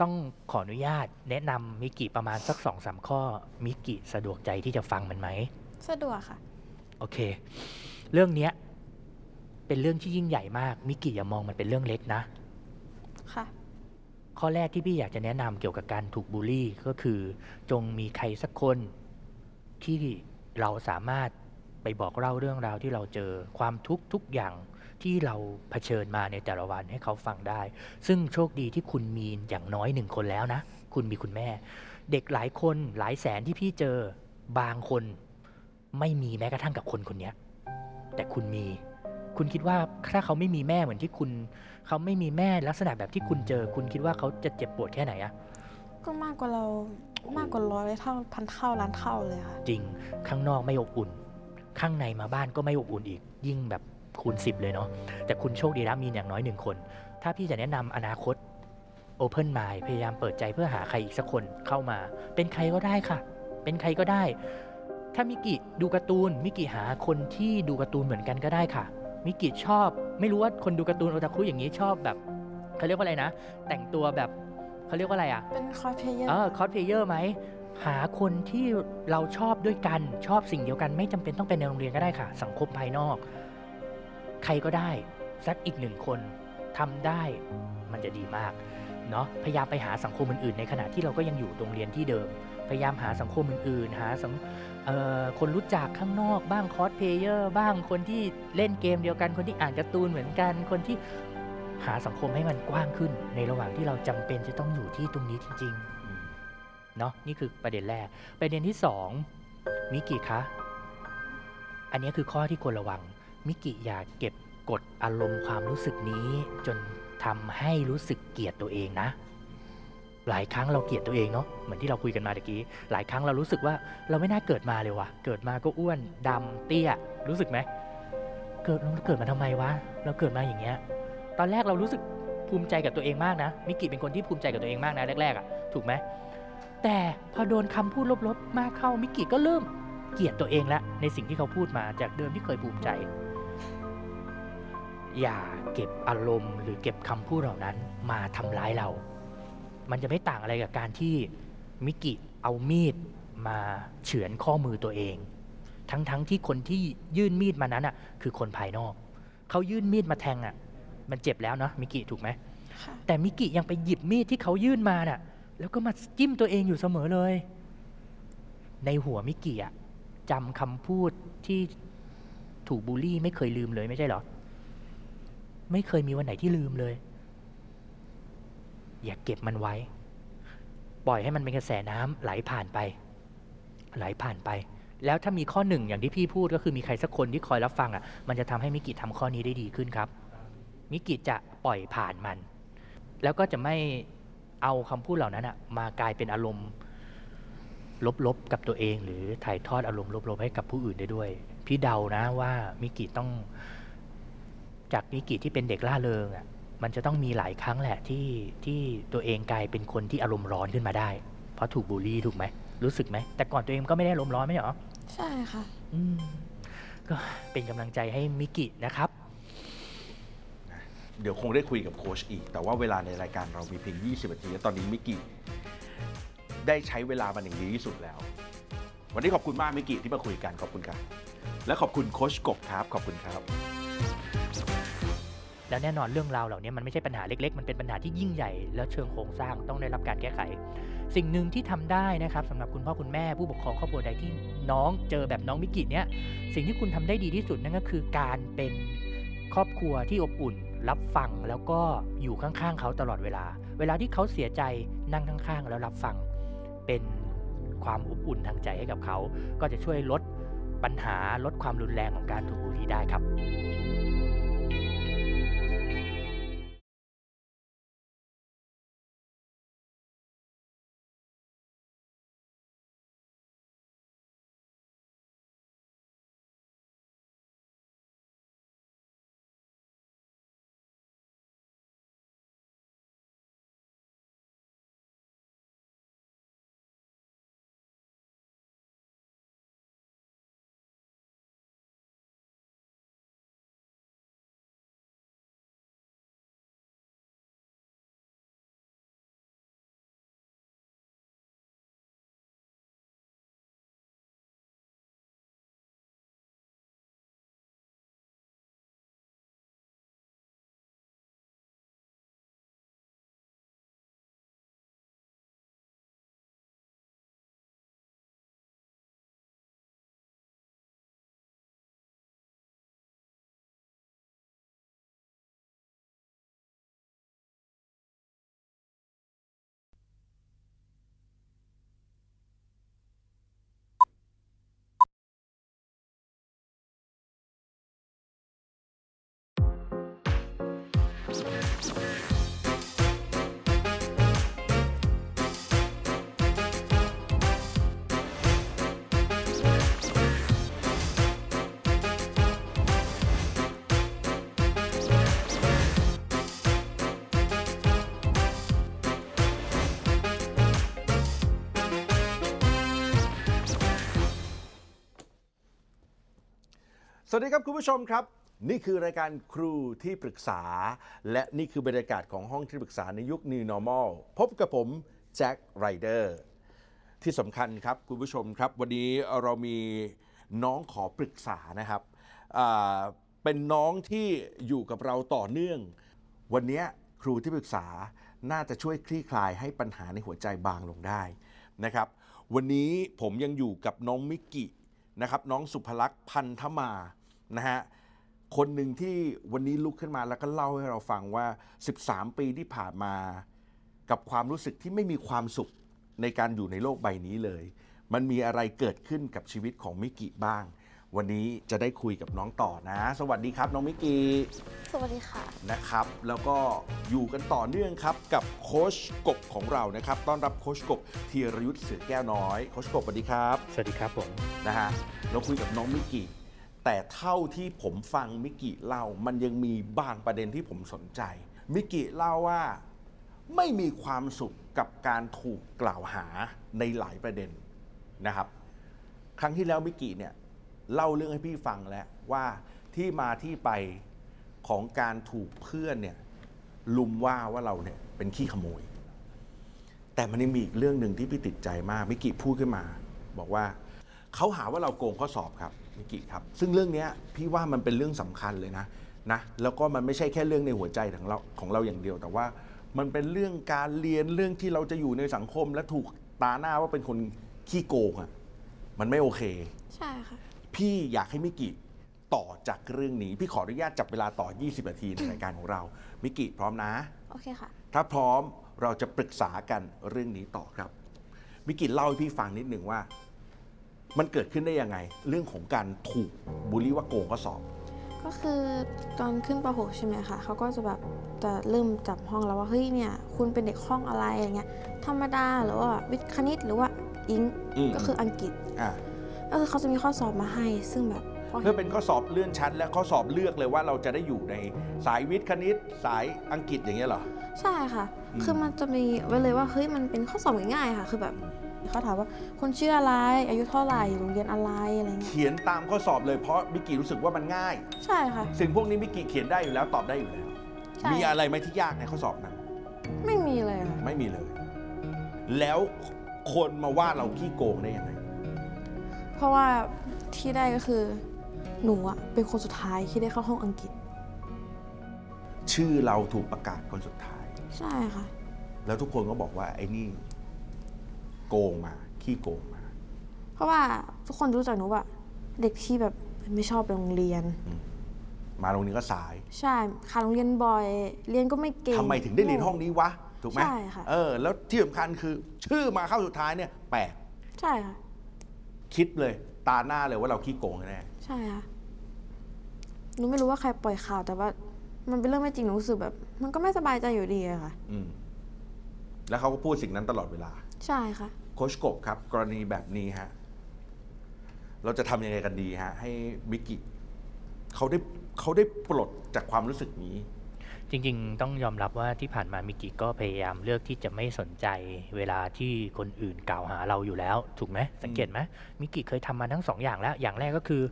ต้องขออนุญาตแนะนำมิกกี้ประมาณสักสองสามข้อมิกกี้สะดวกใจที่จะฟังมันไหมสะดวกค่ะ โอเค เรื่องเนี้ยเป็นเรื่องที่ยิ่งใหญ่มากมิกกี้อย่ามองมันเป็นเรื่องเล็กนะ ค่ะ ข้อแรกที่พี่อยากจะแนะนำเกี่ยวกับการถูกบูลลี่ก็คือ จงมีใครสักคนที่เราสามารถไปบอกเล่าเรื่องราวที่เราเจอความทุกข์ทุกอย่างที่เราเผชิญมาในแต่ละวันให้เขาฟังได้ ซึ่งโชคดีที่คุณมีอย่างน้อยหนึ่งคนแล้วนะ คุณมีคุณแม่ เด็กหลายคนหลายแสนที่พี่เจอบางคนไม่มีแม้กระทั่งกับคนคนนี้แต่คุณมี คุณคิดว่าถ้าเขาไม่มีแม่เหมือนที่คุณ เขาไม่มีแม่ลักษณะแบบที่คุณเจอ คุณคิดว่าเขาจะเจ็บปวดแค่ไหนอะก็มากกว่าเรามากกว่าร้อยเท่าพันเท่าล้านเท่าเลยค่ะ จริง ข้างนอกไม่อบอุ่น ข้างในมาบ้านก็ไม่อบอุ่นอีก ยิ่งแบบคูณสิบเลยเนาะ แต่คุณโชคดีนะมีอย่างน้อยหนึ่งคน ถ้าพี่จะแนะนำอนาคต Open Mind พยายามเปิดใจเพื่อหาใครอีกสักคนเข้ามา เป็นใครก็ได้ค่ะ เป็นใครก็ได้ ถ้ามิกิดูการ์ตูนมิกิหาคนที่ดูการ์ตูนเหมือนกันก็ได้ค่ะ มิกิชอบ ไม่รู้ว่าคนดูการ์ตูนโอตาคุอย่างนี้ชอบแบบเขาเรียกว่าอะไรนะ แต่งตัวแบบเขาเรียกว่าอะไรอะเป็นคอสเพลเยอร์เออคอสเพลเยอร์ไหมหาคนที่เราชอบด้วยกันชอบสิ่งเดียวกันไม่จำเป็นต้องเป็นในโรงเรียนก็ได้ค่ะ สังคมภายนอก ใครก็ได้สักอีกหนึ่งคนทำได้มันจะดีมากเนาะพยายามไปหาสังคมอื่นๆ ในขณะที่เราก็ยังอยู่โรงเรียนที่เดิม พยายามหาสังคมอื่นๆ หาสังเอ่อ คนรู้จักข้างนอกบ้างคอสเพลเยอร์บ้างคนที่เล่นเกมเดียวกัน คนที่อ่านการ์ตูนเหมือนกัน คนที่หาสังคมให้มันกว้างขึ้น ในระหว่างที่เราจำเป็นจะต้องอยู่ที่ตรงนี้จริงๆเนาะนี่คือประเด็นแรก ประเด็นที่สองมิกิคะอันนี้คือข้อที่ควรระวัง มิกิอย่าเก็บกดอารมณ์ความรู้สึกนี้ จนทำให้รู้สึกเกลียดตัวเองนะ หลายครั้งเราเกลียดตัวเองเนาะเหมือนที่เราคุยกันมาตะกี้ หลายครั้งเรารู้สึกว่าเราไม่น่าเกิดมาเลยว่ะ เกิดมาก็อ้วนดำเตี้ย รู้สึกไหมเกิดเราเกิดมาทำไมวะ เราเกิดมาอย่างเงี้ย ตอนแรกเรารู้สึกภูมิใจกับตัวเองมากนะ มิกิเป็นคนที่ภูมิใจกับตัวเองมากนะแรกๆอะ่ะ ถูกไหม แต่พอโดนคำพูดลบๆมากเข้ามิกิก็เริ่มเกลียดตัวเองล้วในสิ่งที่เขาพูดมาจากเดิมที่เคยภูมิใจ อย่าเก็บอารมณ์ หรือเก็บคำพูดเหล่านั้นมาทำร้ายเรา มันจะไม่ต่างอะไรกับการที่มิกิเอามีดมาเฉือนข้อมือตัวเอง ทั้งๆที่คนที่ยื่นมีดมานั้นอะ คือคนภายนอก เขายื่นมีดมาแทงอะ มันเจ็บแล้วเนาะมิกิถูกไหมค่ะแต่มิกิยังไปหยิบมีดที่เขายื่นมาน่ะ แล้วก็มาจิ้มตัวเองอยู่เสมอเลย ในหัวมิกิอะจำคำพูดที่ถูกบูลลี่ไม่เคยลืมเลยไม่ใช่เหรอ ไม่เคยมีวันไหนที่ลืมเลย อย่าเก็บมันไว้ ปล่อยให้มันเป็นกระแสน้ำไหลผ่านไป ไหลผ่านไป แล้วถ้ามีข้อหนึ่งอย่างที่พี่พูดก็คือมีใครสักคนที่คอยรับฟังอะ มันจะทำให้มิกิทำข้อนี้ได้ดีขึ้นครับ มิกิจะปล่อยผ่านมัน แล้วก็จะไม่เอาคำพูดเหล่านั้นอะมากลายเป็นอารมณ์ลบๆกับตัวเอง หรือถ่ายทอดอารมณ์ลบๆให้กับผู้อื่นได้ด้วย พี่เดานะว่ามิกิต้องจากมิกิที่เป็นเด็กล่าเริงอะ มันจะต้องมีหลายครั้งแหละที่ที่ตัวเองกลายเป็นคนที่อารมณ์ร้อนขึ้นมาได้ เพราะถูกบูลลี่ถูกไหมรู้สึกไหมแต่ก่อนตัวเองก็ไม่ได้อารมณ์ร้อนไม่ใช่เหรอใช่ค่ะอืมก็เป็นกำลังใจให้มิกินะครับ เดี๋ยวคงได้คุยกับโค้ชอีก แต่ว่าเวลาในรายการเรามีเพียง 20นาทีแล้วตอนนี้มิกกี้ได้ใช้เวลามันอย่างดีที่สุดแล้ว วันนี้ขอบคุณมากมิกกี้ที่มาคุยกันขอบคุณครับและขอบคุณโคชกบครับขอบคุณครับ แล้วแน่นอนเรื่องราวเหล่านี้มันไม่ใช่ปัญหาเล็กๆ มันเป็นปัญหาที่ยิ่งใหญ่ แล้วเชิงโครงสร้างต้องได้รับการแก้ไข สิ่งหนึ่งที่ทำได้นะครับสำหรับคุณพ่อคุณแม่ผู้ปกครองครอบครัวใดที่น้องเจอแบบน้องมิกิเนี่ยสิ่งที่คุณทำได้ดีที่สุดนั่นก็คือการเป็นครอบครัวที่อบอุ่น รับฟังแล้วก็อยู่ข้างๆเขาตลอดเวลา เวลาที่เขาเสียใจนั่งข้างๆ แล้วรับฟังเป็นความอบอุ่นทางใจให้กับเขา ก็จะช่วยลดปัญหาลดความรุนแรงของการถูกบูลลี่ได้ครับ สวัสดีครับ คุณผู้ชมครับ นี่คือรายการครูที่ปรึกษา และนี่คือบรรยากาศของห้องที่ปรึกษาในยุค New Normal พบกับผมแจ็คไรเดอร์ที่สำคัญครับคุณผู้ชมครับ วันนี้เรามีน้องขอปรึกษานะครับเป็นน้องที่อยู่กับเราต่อเนื่อง วันนี้ครูที่ปรึกษาน่าจะช่วยคลี่คลายให้ปัญหาในหัวใจบางลงได้นะครับ วันนี้ผมยังอยู่กับน้องมิกกี้นะครับ น้องสุภลักษณ์พันธมานะฮะ คนหนึ่งที่วันนี้ลุกขึ้นมาแล้วก็เล่าให้เราฟังว่า 13 ปีที่ผ่านมา กับความรู้สึกที่ไม่มีความสุขในการอยู่ในโลกใบนี้เลย มันมีอะไรเกิดขึ้นกับชีวิตของมิกกี้บ้าง วันนี้จะได้คุยกับน้องต่อนะ สวัสดีครับ น้องมิกกี้สวัสดีค่ะ นะครับ แล้วก็อยู่กันต่อเนื่องครับกับโค้ชกบของเรานะครับ ต้อนรับโค้ชกบธีรยุทธ์เสือแก้วน้อย โค้ชกบสวัสดีครับ สวัสดีครับผม นะฮะ เราคุยกับน้องมิกกี้ แต่เท่าที่ผมฟังมิกกี้เล่ามันยังมีบางประเด็นที่ผมสนใจ มิกกี้เล่าว่าไม่มีความสุขกับการถูกกล่าวหาในหลายประเด็นนะครับ ครั้งที่แล้วมิกกี้เนี่ยเล่าเรื่องให้พี่ฟังแล้วว่าที่มาที่ไปของการถูกเพื่อนเนี่ยลุมว่าว่าเราเนี่ยเป็นขี้ขโมย แต่มันยังมีอีกเรื่องหนึ่งที่พี่ติดใจมากมิกกี้พูดขึ้นมา บอกว่าเขาหาว่าเราโกงข้อสอบครับ มิกกี้ครับ ซึ่งเรื่องเนี้ยพี่ว่ามันเป็นเรื่องสำคัญเลยนะนะแล้วก็มันไม่ใช่แค่เรื่องในหัวใจของเราของเราอย่างเดียว แต่ว่ามันเป็นเรื่องการเรียนเรื่องที่เราจะอยู่ในสังคม และถูกตาหน้าว่าเป็นคนขี้โกงอะ่ะมันไม่โอเค ใช่ค่ะ พี่อยากให้มิกิต่อจากเรื่องนี้ พี่ขออนุญาตจับเวลาต่อ 20 นาทีในรายการของเรา มิกิพร้อมนะ โอเคค่ะ ถ้าพร้อมเราจะปรึกษากันเรื่องนี้ต่อครับ มิกิเล่าให้พี่ฟังนิดหนึ่งว่า มันเกิดขึ้นได้ยังไง เรื่องของการถูกบูลลี่ว่าโกงข้อสอบ ก็คือตอนขึ้นป .6 ใช่ไหมคะเขาก็จะแบบจะเริ่มจับห้องแล้วว่าเฮ้ยเนี่ยคุณเป็นเด็กห้องอะไรอะไรเงี้ย ธรรมดาหรือว่าวิทย์คณิตหรือว่าอิงอืม ก็คืออังกฤษอะก็คือเขาจะมีข้อสอบมาให้ซึ่งแบบพอเพื่อเป็นข้อสอบเลื่อนชั้น และข้อสอบเลือกเลยว่าเราจะได้อยู่ในสายวิทย์คณิต สายอังกฤษอย่างเงี้ยเหรอ ใช่ค่ะ อืม คือมันจะมีไว้เลยว่าเฮ้ยมันเป็นข้อสอบง่ายๆค่ะ คือแบบ เขาถามว่าคุณชื่ออะไร อายุเท่าไหร่อยู่โรงเรียนอะไรอะไรเงี้ยเขียนตามข้อสอบเลยเพราะมิกิรู้สึกว่ามันง่าย ใช่ค่ะ สิ่งพวกนี้มิกิเขียนได้อยู่แล้วตอบได้อยู่แล้ว ใช่ มีอะไรไหมที่ยากในข้อสอบนั้น ไม่มีเลยค่ะ ไม่มีเลย แล้วคนมาว่าเราขี้โกงได้ยังไง เพราะว่าที่ได้ก็คือ หนูอะเป็นคนสุดท้ายที่ได้เข้าห้องอังกฤษ ชื่อเราถูกประกาศคนสุดท้าย ใช่ค่ะ แล้วทุกคนก็บอกว่าไอ้นี่ โกงมา ขี้โกงมา เพราะว่าทุกคนรู้จักหนูว่าเด็กที่แบบไม่ชอบไปโรงเรียน มาโรงเรียนก็สาย ใช่ขาดโรงเรียนบ่อยเรียนก็ไม่เก่งทำไมถึงได้เรียนห้องนี้วะ ถูกไหมใช่ค่ะเออ แล้วที่สำคัญคือ ชื่อมาเข้าสุดท้ายเนี่ยแปลกใช่ค่ะ คิดเลยตาหน้าเลยว่าเราขี้โกงแน่ใช่ค่ะหนูไม่รู้ว่าใครปล่อยข่าวแต่ว่า มันเป็นเรื่องไม่จริงหนูรู้สึกแบบ มันก็ไม่สบายใจอยู่ดีอะค่ะ อืมแล้วเขาก็พูดสิ่งนั้นตลอดเวลา ใช่ค่ะ โค้ชกบครับ กรณีแบบนี้ฮะเราจะทำยังไงกันดีฮะให้มิกกิเขาได้เขาได้ปลดจากความรู้สึกนี้ จริงๆ ต้องยอมรับว่าที่ผ่านมามิกิก็พยายามเลือกที่จะไม่สนใจเวลาที่คนอื่นกล่าวหาเราอยู่แล้ว ถูกไหมสังเกตไหมมิกิเคยทำมาทั้งสองอย่างแล้ว อย่างแรกก็คือ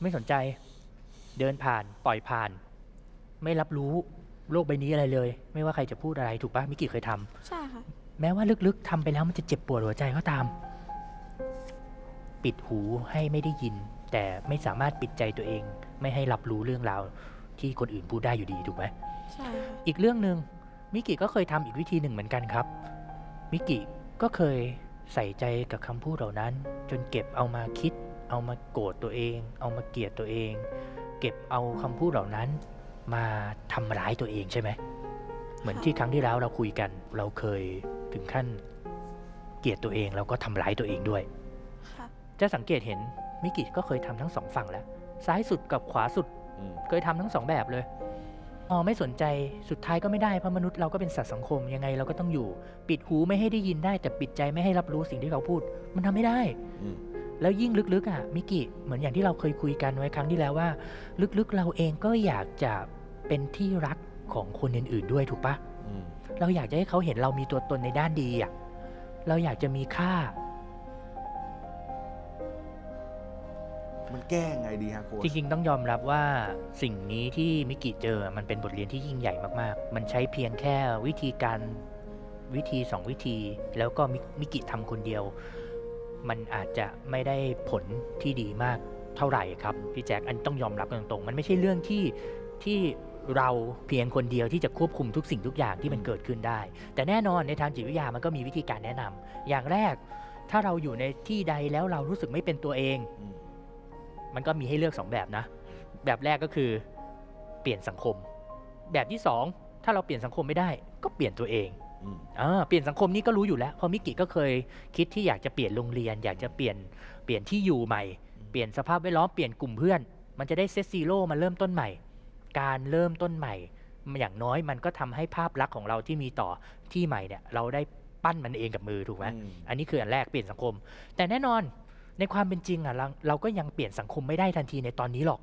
ไม่สนใจเดินผ่านปล่อยผ่าน ไม่รับรู้โลกใบนี้อะไรเลย ไม่ว่าใครจะพูดอะไรถูกปะมิกิเคยทำใช่ค่ะ แม้ว่าลึกๆทำไปแล้วมันจะเจ็บปวดหัวใจก็ตาม ปิดหูให้ไม่ได้ยิน แต่ไม่สามารถปิดใจตัวเอง ไม่ให้รับรู้เรื่องราวที่คนอื่นพูดได้อยู่ดีถูกไหมใช่ค่ะอีกเรื่องหนึ่งมิกิก็เคยทำอีกวิธีหนึ่งเหมือนกันครับ มิกิก็เคยใส่ใจกับคำพูดเหล่านั้น จนเก็บเอามาคิด เอามาโกรธตัวเอง เอามาเกลียดตัวเอง เก็บเอาคำพูดเหล่านั้น มาทำร้ายตัวเองใช่ไหมเหมือนที่ครั้งที่แล้วเราคุยกัน เราเคย ถึงขั้นเกลียดตัวเองแล้วก็ทำร้ายตัวเองด้วยค่ะจะสังเกตเห็นมิกิก็เคยทำทั้งสองฝั่งแล้ว ซ้ายสุดกับขวาสุดอืมเคยทำทั้งสองแบบเลยอ๋อไม่สนใจสุดท้ายก็ไม่ได้เพราะมนุษย์เราก็เป็นสัตว์สังคมยังไงเราก็ต้องอยู่ ปิดหูไม่ให้ได้ยินได้ แต่ปิดใจไม่ให้รับรู้สิ่งที่เขาพูด มันทำไม่ได้อืมแล้วยิ่งลึกๆอะมิกิเหมือนอย่างที่เราเคยคุยกันไว้ครั้งที่แล้วว่า ลึกๆเราเองก็อยากจะเป็นที่รักของคนอื่นๆด้วยถูกปะอืม เราอยากจะให้เขาเห็นเรามีตัวตนในด้านดีอะเราอยากจะมีค่า มันแก้ไงดีฮะโค้ชจริงๆต้องยอมรับว่าสิ่งนี้ที่มิกิเจอมันเป็นบทเรียนที่ยิ่งใหญ่มากๆ มันใช้เพียงแค่วิธีการวิธีสองวิธี แล้วก็มิมิกิทำคนเดียว มันอาจจะไม่ได้ผลที่ดีมากเท่าไหร่ครับพี่แจ็คอันต้องยอมรับกันตรงๆ มันไม่ใช่เรื่องที่ที่ เราเพียงคนเดียวที่จะควบคุมทุกสิ่งทุกอย่างที่มันเกิดขึ้นได้ แต่แน่นอนในทางจิตวิทยามันก็มีวิธีการแนะนำอย่างแรกถ้าเราอยู่ในที่ใดแล้วเรารู้สึกไม่เป็นตัวเองอืมมันก็มีให้เลือก 2 แบบนะ แบบแรกก็คือเปลี่ยนสังคม แบบที่ 2 ถ้าเราเปลี่ยนสังคมไม่ได้ ก็เปลี่ยนตัวเองอืมอ่าเปลี่ยนสังคมนี้ก็รู้อยู่แล้วเพราะมิกิก็เคยคิดที่อยากจะเปลี่ยนโรงเรียน อยากจะเปลี่ยนเปลี่ยนที่อยู่ใหม่ เปลี่ยนสภาพแวดล้อมเปลี่ยนกลุ่มเพื่อน มันจะได้เซตซีโร่มาเริ่มต้นใหม่ การเริ่มต้นใหม่ อย่างน้อยมันก็ทำให้ภาพลักษณ์ของเราที่มีต่อที่ใหม่เนี่ยเราได้ปั้นมันเองกับมือถูกไหมอืมอันนี้คืออันแรกเปลี่ยนสังคม แต่แน่นอนในความเป็นจริงอะเราเราก็ยังเปลี่ยนสังคมไม่ได้ทันทีในตอนนี้หรอก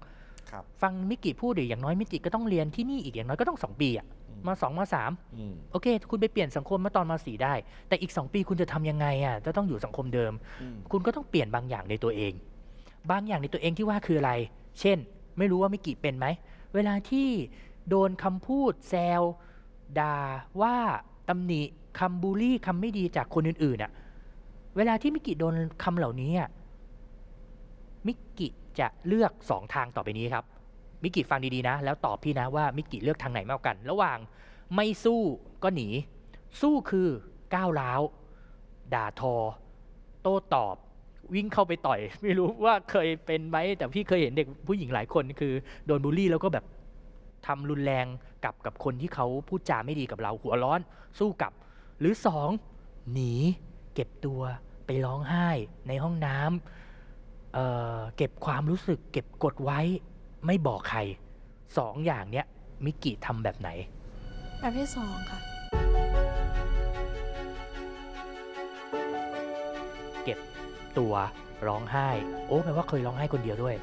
ครับฟังมิกิพูดดิอย่างน้อยมิกิก็ต้องเรียนที่นี่อีกอย่างน้อยก็ต้องสองปีอะอืมมอสองมอสามอืมโอเค คุณไปเปลี่ยนสังคมมาตอนมอสี่ได้ แต่อีกสองปีคุณจะทำยังไงอะจะต้องอยู่สังคมเดิมอืมคุณก็ต้องเปลี่ยนบางอย่างในตัวเอง บางอย่างในตัวเองที่ว่าคืออะไร เช่น ไม่รู้ว่ามิกิเป็นไหม เวลาที่โดนคำพูดแซวด่าว่าตำหนิคำบูลลี่คำไม่ดีจากคนอื่นๆอะเวลาที่มิกิโดนคำเหล่านี้อะมิกิจะเลือกสองทางต่อไปนี้ครับ มิกิฟังดีๆนะ แล้วตอบพี่นะว่ามิกิเลือกทางไหนมากกัน ระหว่างไม่สู้ก็หนี สู้คือก้าวร้าว ด่าทอ โต้ตอบ วิ่งเข้าไปต่อย ไม่รู้ว่าเคยเป็นไหมแต่พี่เคยเห็นเด็กผู้หญิงหลายคนคือโดนบูลลี่แล้วก็แบบทำรุนแรงกับกับคนที่เขาพูดจาไม่ดีกับเราหัวร้อนสู้กับ หรือสองหนี เก็บตัวไปร้องไห้ในห้องน้ำเเก็บความรู้สึก เก็บกดไว้ไม่บอกใครสองอย่างเนี้ยมิกิทำแบบไหน แบบที่สองค่ะ ตัวร้องไห้ โอ้แปลว่าเคยร้องไห้คนเดียวด้วย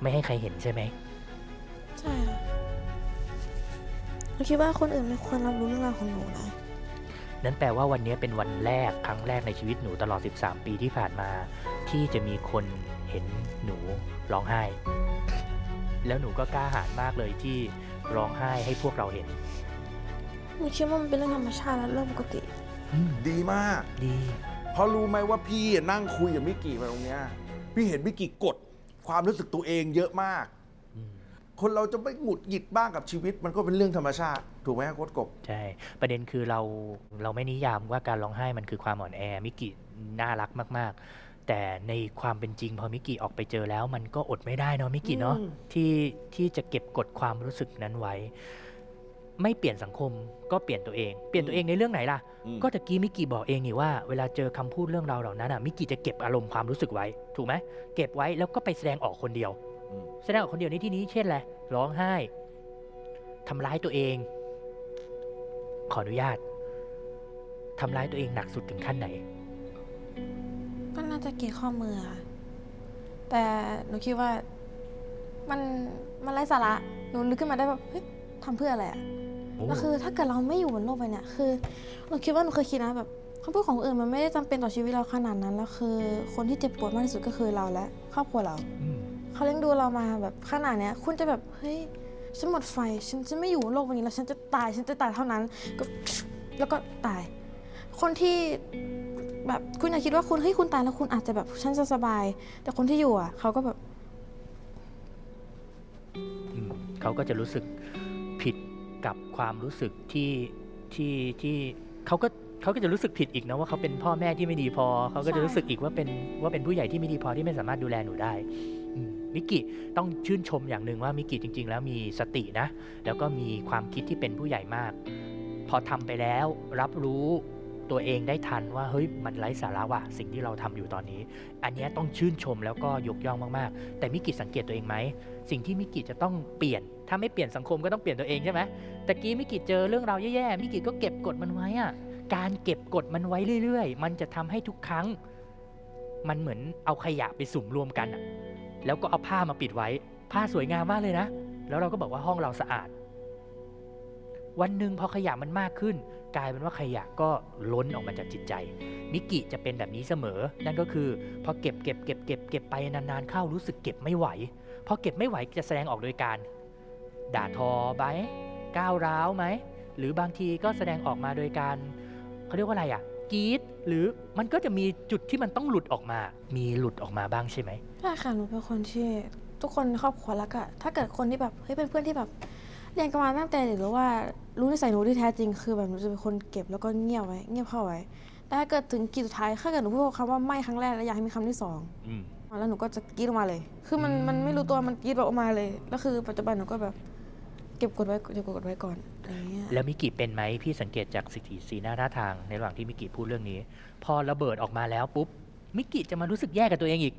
ไม่ให้ใครเห็นใช่ไหมใช่ค่ะหนูคิดว่าคนอื่นไม่ควรรับรู้เรื่องราวของหนูนะนั่นแปลว่าวันนี้เป็นวันแรกครั้งแรกในชีวิตหนูตลอด 13 ปีที่ผ่านมา ที่จะมีคนเห็นหนูร้องไห้ แล้วหนูก็กล้าหาญมากเลยที่ร้องไห้ให้พวกเราเห็น หนูคิดว่ามันเป็นเรื่องธรรมชาติและเรื่องปกติอืม ดีมาก ดี เพราะรู้ไหมว่าพี่นั่งคุยกับมิกกี้มาตรงเนี้ย พี่เห็นมิกกี้กดความรู้สึกตัวเองเยอะมากอืมคนเราจะไม่หงุดหงิดบ้างกับชีวิต มันก็เป็นเรื่องธรรมชาติ ถูกไหมครับโค้ชกบ ใช่ ประเด็นคือเราเราไม่นิยามว่าการร้องไห้มันคือความอ่อนแอ มิกิน่ารักมาก ๆ แต่ในความเป็นจริงพอมิกิออกไปเจอแล้ว มันก็อดไม่ได้เนาะมิกิเนาะอืมที่ที่จะเก็บกดความรู้สึกนั้นไว้ ไม่เปลี่ยนสังคมก็เปลี่ยนตัวเอง เปลี่ยนตัวเองในเรื่องไหนล่ะอืมก็ตะกี้มิกิบอกเองนี่ว่าเวลาเจอคำพูดเรื่องราวเหล่านั้นอะมิกิจะเก็บอารมณ์ความรู้สึกไว้ ถูกไหมเก็บไว้แล้วก็ไปแสดงออกคนเดียวอืมแสดงออกคนเดียวในที่นี้เช่นอะไรร้องไห้ทำร้ายตัวเอง ขออนุญาตทำร้ายตัวเองหนักสุดถึงขั้นไหน ก็น่าจะกรีดข้อมือค่ะแต่หนูคิดว่ามันมันไร้สาระ หนูนึกขึ้นมาได้แบบเฮ้ยทำเพื่ออะไรอะ แล้วคือถ้าเกิดเราไม่อยู่บนโลกใบเนี้ยคือเราคิดว่าหนูเคยคิดนะแบบคำพูดของคนอื่นมันไม่ได้จำเป็นต่อชีวิตเราขนาดนั้นแล้วคือ คนที่เจ็บปวดมากที่สุดก็คือเราและครอบครัวเราอืมเขาเลี้ยงดูเรามาแบบขนาดเนี้ย คุณจะแบบเฮ้ยฉันหมดไฟฉันจะไม่อยู่บนโลกใบนี้แล้วฉันจะตายฉันจะตายเท่านั้นก็แล้วก็ตาย คนที่แบบคุณอย่าคิดว่าคุณเฮ้ยคุณตายแล้วคุณอาจจะแบบฉันจะสบาย แต่คนที่อยู่อะเขาก็แบบอืมเขาก็จะรู้สึกผิด กับความรู้สึกที่ที่ที่เขาก็เขาก็จะรู้สึกผิดอีกนะว่าเขาเป็นพ่อแม่ที่ไม่ดีพอ เขาก็จะรู้สึกอีกว่าเป็นว่าเป็นผู้ใหญ่ที่ไม่ดีพอที่ไม่สามารถดูแลหนูได้อืมมิกกี้ต้องชื่นชมอย่างหนึ่งว่ามิกกี้จริง ๆ แล้วมีสตินะ แล้วก็มีความคิดที่เป็นผู้ใหญ่มาก พอทำไปแล้วรับรู้ตัวเองได้ทันว่าเฮ้ยมันไร้สาระว่ะสิ่งที่เราทำอยู่ตอนนี้ อันเนี้ยต้องชื่นชมแล้วก็ยกย่องมากๆ แต่มิกิสังเกตตัวเองไหม สิ่งที่มิกิจะต้องเปลี่ยน ถ้าไม่เปลี่ยนสังคมก็ต้องเปลี่ยนตัวเองใช่ไหมตะกี้มิกิเจอเรื่องราวแย่ๆมิกิก็เก็บกดมันไว้อะการเก็บกดมันไว้เรื่อย ๆ มันจะทำให้ทุกครั้ง มันเหมือนเอาขยะไปสุมรวมกันอะแล้วก็เอาผ้ามาปิดไว้ ผ้าสวยงามมากเลยนะ แล้วเราก็บอกว่าห้องเราสะอาด วันหนึ่งพอขยะมันมากขึ้น กลายเป็นว่าขยะก็ล้นออกมาจากจิตใจ มิกิจะเป็นแบบนี้เสมอ นั่นก็คือ พอเก็บเก็บเก็บเก็บเก็บไปนานๆเข้ารู้สึกเก็บไม่ไหว พอเก็บไม่ไหวจะแสดงออกโดยการ ด่าทอไหมก้าวร้าวไหม หรือบางทีก็แสดงออกมาโดยการเขาเรียกว่าอะไรอะ่ะกรีดหรือมันก็จะมีจุดที่มันต้องหลุดออกมา มีหลุดออกมาบ้างใช่ไหมใช่ค่ะหนูเป็นคนที่ทุกคนในครอบครัวแล้วก็ถ้าเกิดคนที่แบบเฮ้ยเป็นเพื่อนที่แบบเรียนกันมาตั้งแต่เด็กหรือว่ารู้นิสัยหนูที่แท้จริงคือแบบหนูจะเป็นคนเก็บแล้วก็เงียบไว้ เงียบเข้าไว้แต่ถ้าเกิดถึงกีดสุดท้ายถ้าเกิดหนูพูดคำว่าไม่ครั้งแรกแล้วอยากให้มีคำที่สองอืม แล้วหนูก็จะกรีดออกมาเลย คือมันมันไม่รู้ตัวมันกรีดออกมาเลย แล้วคือปัจจุบันหนูก็แบบ เก็บกดไว้เก็บกดไว้ก่อนอะไรอย่างเงี้ยแล้วมิกิเป็นไหมพี่สังเกตจากสีสีหน้าท่าทางในระหว่างที่มิกิพูดเรื่องนี้ พอระเบิดออกมาแล้วปุ๊บมิกิจะมารู้สึกแย่กับตัวเองอีก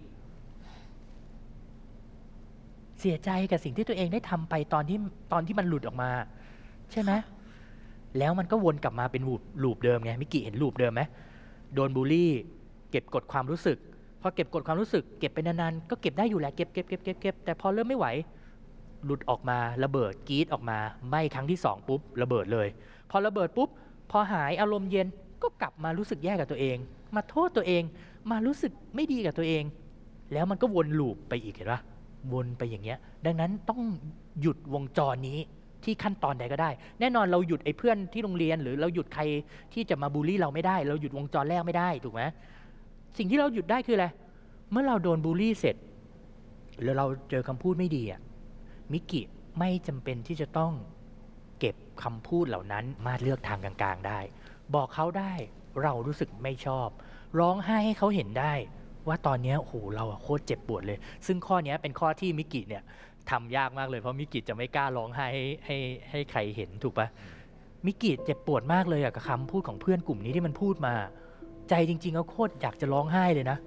เสียใจกับสิ่งที่ตัวเองได้ทำไปตอนที่ตอนที่มันหลุดออกมา ใช่ไหมแล้วมันก็วนกลับมาเป็นลูปลูปเดิมไงมิกิเห็นลูปเดิมไหมโดนบูลลี่ เก็บกดความรู้สึก พอเก็บกดความรู้สึกเก็บไปนานๆก็เก็บได้อยู่แหละเก็บเก็บเก็บเก็บเก็บแต่พอเริ่มไม่ไหว หลุดออกมาระเบิดกรีดออกมาไหมครั้งที่สองปุ๊บระเบิดเลย พอระเบิดปุ๊บ พอหายอารมณ์เย็นก็กลับมารู้สึกแย่กับตัวเอง มาโทษตัวเองมารู้สึกไม่ดีกับตัวเอง แล้วมันก็วนลูปไปอีกเห็นปะวนไปอย่างเงี้ย ดังนั้นต้องหยุดวงจรนี้ที่ขั้นตอนใดก็ได้ แน่นอนเราหยุดไอ้เพื่อนที่โรงเรียน หรือเราหยุดใครที่จะมาบูลลี่เราไม่ได้ เราหยุดวงจรแรกไม่ได้ถูกไหม สิ่งที่เราหยุดได้คืออะไร เมื่อเราโดนบูลลี่เสร็จแล้วเราเจอคำพูดไม่ดีอะมิกิไม่จำเป็นที่จะต้องเก็บคำพูดเหล่านั้นมาเลือกทางกลางๆได้ บอกเขาได้เรารู้สึกไม่ชอบ ร้องไห้ให้เขาเห็นได้ว่าตอนนี้โอ้โหเราโคตรเจ็บปวดเลย ซึ่งข้อนี้เป็นข้อที่มิกิเนี่ยทำยากมากเลยเพราะมิกิจะไม่กล้าร้องไห้ให้ให้ให้ใครเห็นถูกปะมิกิเจ็บปวดมากเลยอะกับคำพูดของเพื่อนกลุ่มนี้ที่มันพูดมา ใจจริงๆก็โคตรอยากจะร้องไห้เลยนะ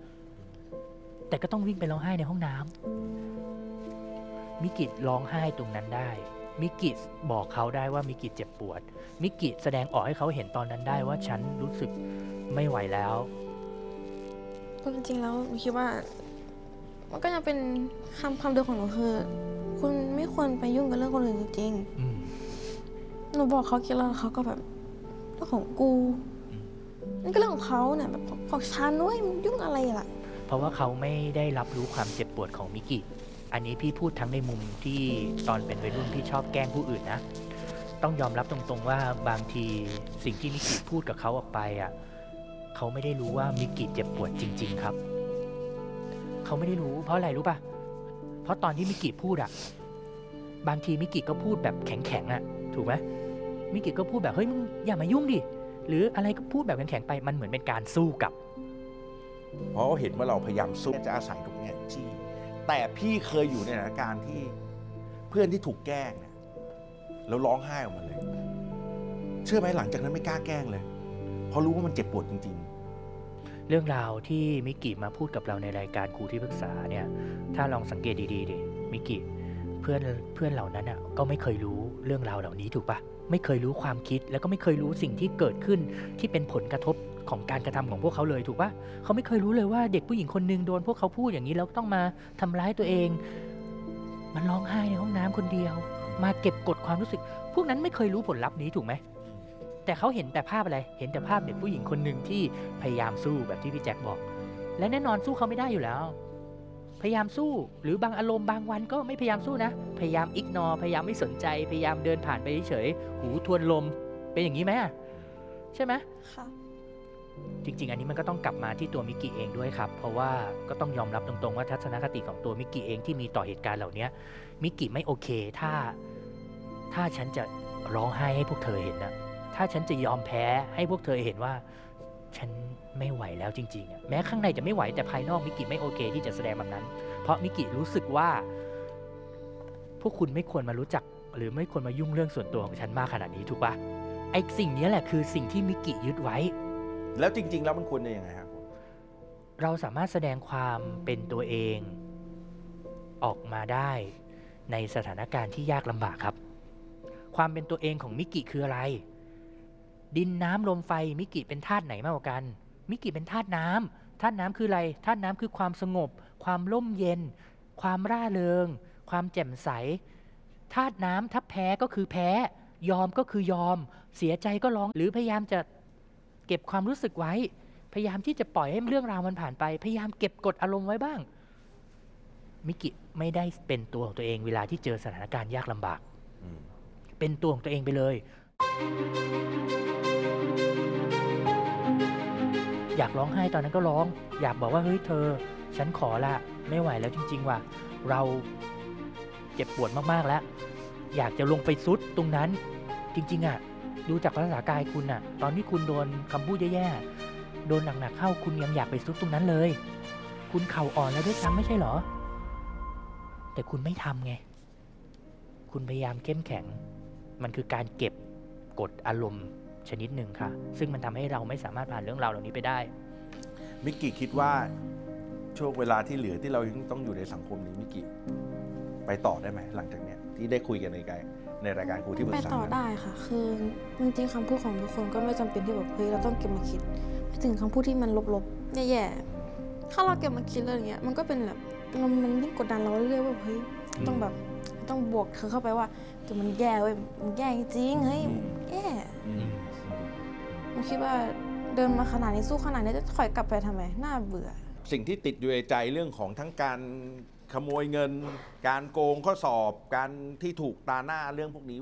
แต่ก็ต้องวิ่งไปร้องไห้ในห้องน้ำมิกิร้องไห้ตรงนั้นได้ มิกิบอกเขาได้ว่ามิกิเจ็บปวด มิกิแสดงออกให้เขาเห็นตอนนั้นได้ว่าฉันรู้สึกไม่ไหวแล้วจริงๆแล้วหนูคิดว่า มันก็ยังเป็นคำคำเดิมของหนูคือคุณไม่ควรไปยุ่งกับเรื่องคนอื่นจริงอืมๆหนูบอกเขาคิดแล้วเขาก็แบบเรื่องของกู อืมนี่ก็เรื่องของเขาเนี่ยแบบของฉันด้วยมันยุ่งอะไรล่ะ เพราะว่าเขาไม่ได้รับรู้ความเจ็บปวดของมิกิอันนี้พี่พูดทั้งในมุมที่ตอนเป็นวัยรุ่นพี่ชอบแกล้งผู้อื่นนะ ต้องยอมรับตรงๆว่าบางทีสิ่งที่มิกิพูดกับเขาออกไปอะเขาไม่ได้รู้ว่ามิกิเจ็บปวดจริง ๆ ครับ เขาไม่ได้รู้เพราะอะไรรู้ป่ะ เพราะตอนที่มิกิพูดอะบางทีมิกิก็พูดแบบแข็งๆอะถูกไหมมิกิก็พูดแบบเฮ้ยมึงอย่ามายุ่งดิ หรืออะไรก็พูดแบบแข็งๆไปมันเหมือนเป็นการสู้กับ เพราะเขาเห็นว่าเราพยายามสู้จะอาศัยตรงเนี้ยจี้แต่พี่เคยอยู่ในสถานการณ์ที่เพื่อนที่ถูกแกล้งเนี่ยแล้วร้องไห้ออกมาเลย เชื่อไหมหลังจากนั้นไม่กล้าแกล้งเลย เพราะรู้ว่ามันเจ็บปวดจริงเรื่องราวที่มิกิมาพูดกับเราในรายการครูที่ปรึกษาเนี่ย ถ้าลองสังเกตดีๆดิมิกิเพื่อนเพื่อนเหล่านั้นอะก็ไม่เคยรู้เรื่องราวเหล่านี้ถูกปะ ไม่เคยรู้ความคิด แล้วก็ไม่เคยรู้สิ่งที่เกิดขึ้นที่เป็นผลกระทบของการกระทำของพวกเขาเลยถูกปะเขาไม่เคยรู้เลยว่าเด็กผู้หญิงคนหนึ่งโดนพวกเขาพูดอย่างนี้แล้วต้องมาทำร้ายตัวเอง มันร้องไห้ในห้องน้ำคนเดียว มาเก็บกดความรู้สึก พวกนั้นไม่เคยรู้ผลลัพธ์นี้ถูกไหมแต่เขาเห็นแต่ภาพอะไร เห็นแต่ภาพเด็กผู้หญิงคนหนึ่งที่พยายามสู้แบบที่พี่แจ็คบอก และแน่นอนสู้เขาไม่ได้อยู่แล้ว พยายามสู้ หรือบางอารมณ์บางวันก็ไม่พยายามสู้นะ พยายามอิกนอพยายามไม่สนใจพยายามเดินผ่านไปเฉยๆหูทวนลมเป็นอย่างนี้ไหมอะใช่ไหมค่ะจริง ๆ อันนี้มันก็ต้องกลับมาที่ตัวมิกกี้เองด้วยครับ เพราะว่าก็ต้องยอมรับตรงๆว่าทัศนคติของตัวมิกกี้เองที่มีต่อเหตุการณ์เหล่านี้มิกกี้ไม่โอเคถ้าถ้าฉันจะร้องไห้ให้พวกเธอเห็นนะถ้าฉันจะยอมแพ้ให้พวกเธอเห็นว่า ฉันไม่ไหวแล้วจริงๆอะแม้ข้างในจะไม่ไหวแต่ภายนอกมิกกี้ไม่โอเค ที่จะแสดงแบบนั้น เพราะมิกกี้รู้สึกว่า พวกคุณไม่ควรมารู้จัก หรือไม่ควรมายุ่งเรื่องส่วนตัวของฉันมากขนาดนี้ถูกปะไอสิ่งนี้แหละคือสิ่งที่มิกกี้ยึดไว้ๆแล้วจริง ๆ แล้วมันควรจะยังไงครับเราสามารถแสดงความเป็นตัวเอง ออกมาได้ในสถานการณ์ที่ยากลำบากครับ ความเป็นตัวเองของมิกิคืออะไร ดินน้ำลมไฟมิกิเป็นธาตุไหนมากกว่ากัน มิกิเป็นธาตุน้ำธาตุน้ำคืออะไรธาตุน้ำคือความสงบ ความร่มเย็น ความร่าเริง ความแจ่มใสธาตุน้ำถ้าแพ้ก็คือแพ้ ยอมก็คือยอม เสียใจก็ร้องหรือพยายามจะเก็บความรู้สึกไว้ พยายามที่จะปล่อยให้เรื่องราวมันผ่านไป พยายามเก็บกดอารมณ์ไว้บ้าง มิกิไม่ได้เป็นตัวของตัวเองเวลาที่เจอสถานการณ์ยากลำบากอืมเป็นตัวของตัวเองไปเลย อยากร้องไห้ตอนนั้นก็ร้อง อยากบอกว่าเฮ้ยเธอ ฉันขอละไม่ไหวแล้วจริง ๆ ว่ะเราเจ็บปวดมากๆแล้ว อยากจะลงไปซุดตรงนั้น จริง ๆอะดูจากภาษากายคุณอะ ตอนที่คุณโดนคำพูดแย่ๆโดนหนักๆเข้าคุณยังอยากไปซุดตรงนั้นเลย คุณเข่าอ่อนแล้วด้วยซ้ำไม่ใช่เหรอ แต่คุณไม่ทำไง คุณพยายามเข้มแข็ง มันคือการเก็บ กดอารมณ์ชนิดหนึ่งค่ะ ซึ่งมันทำให้เราไม่สามารถผ่านเรื่องราวเหล่านี้ไปได้ มิกกี้คิดว่าช่วงเวลาที่เหลือที่เรายังต้องอยู่ในสังคมนี้มิกกี้ไปต่อได้ไหมหลังจากเนี้ยที่ได้คุยกันในรายในรายการครูที่ปรึไปกษาต่อได้ค่ะ คือจริงๆคำพูดของทุกคนก็ไม่จำเป็นที่แบบเฮ้ยเราต้องเก็บมาคิดไปถึงคำพูดที่มันลบๆแย่ๆถ้าเราเก็บมาคิดแล้วอย่างเงี้ยมันก็เป็นแบบมันมันยิ่งกดดันเราเรื่อยๆว่าเฮ้ยต้องแบบ ต้องบวกเธอเข้าไปว่าแต่มันแย่เว้ยมันแย่จริงๆเฮ้ยแย่อืมผมคิดว่าเดินมาขนาดนี้สู้ขนาดนี้จะถอยกลับไปทำไมน่าเบื่อ สิ่งที่ติดอยู่ในใจเรื่องของทั้งการขโมยเงิน การโกงข้อสอบการที่ถูกตาหน้าเรื่องพวกนี้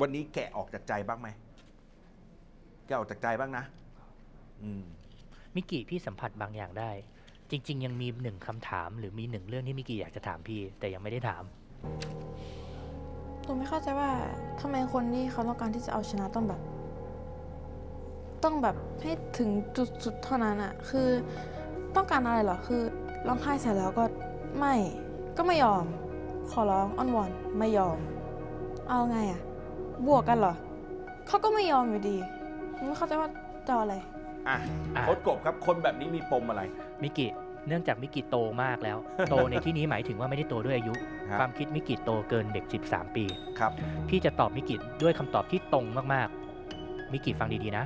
วันนี้แกะออกจากใจบ้างไหมแกะออกจากใจบ้างนะ อืมมิกกี้พี่สัมผัสบางอย่างได้ จริง ๆ ยังมีหนึ่งคำถาม หรือมีหนึ่งเรื่องที่มิกกี้อยากจะถามพี่ แต่ยังไม่ได้ถาม ตัวไม่เข้าใจว่าทำไมคนที่เขาต้องการที่จะเอาชนะต้องแบบ ต้องแบบให้ถึงจุดสุดเท่านั้นอะคือต้องการอะไรเหรอคือร้องไห้เสร็จแล้วก็ไม่ก็ไม่ยอม ขอร้องอ้อนวอนไม่ยอม เอาไงอะบวกกันเหรอเขาก็ไม่ยอมอยู่ดีไม่เข้าใจว่าจะเอาอะไรอะอะโค้ดกบครับคนแบบนี้มีปมอะไรมิกกี้ เนื่องจากมิกกี้โตมากแล้ว โตในที่นี้หมายถึงว่าไม่ได้โตด้วยอายุครับความคิดมิกกี้โตเกินเด็ก 13 ปี ครับ พี่จะตอบมิกกี้ด้วยคำตอบที่ตรงมากๆ มิกกี้ฟังดีๆนะ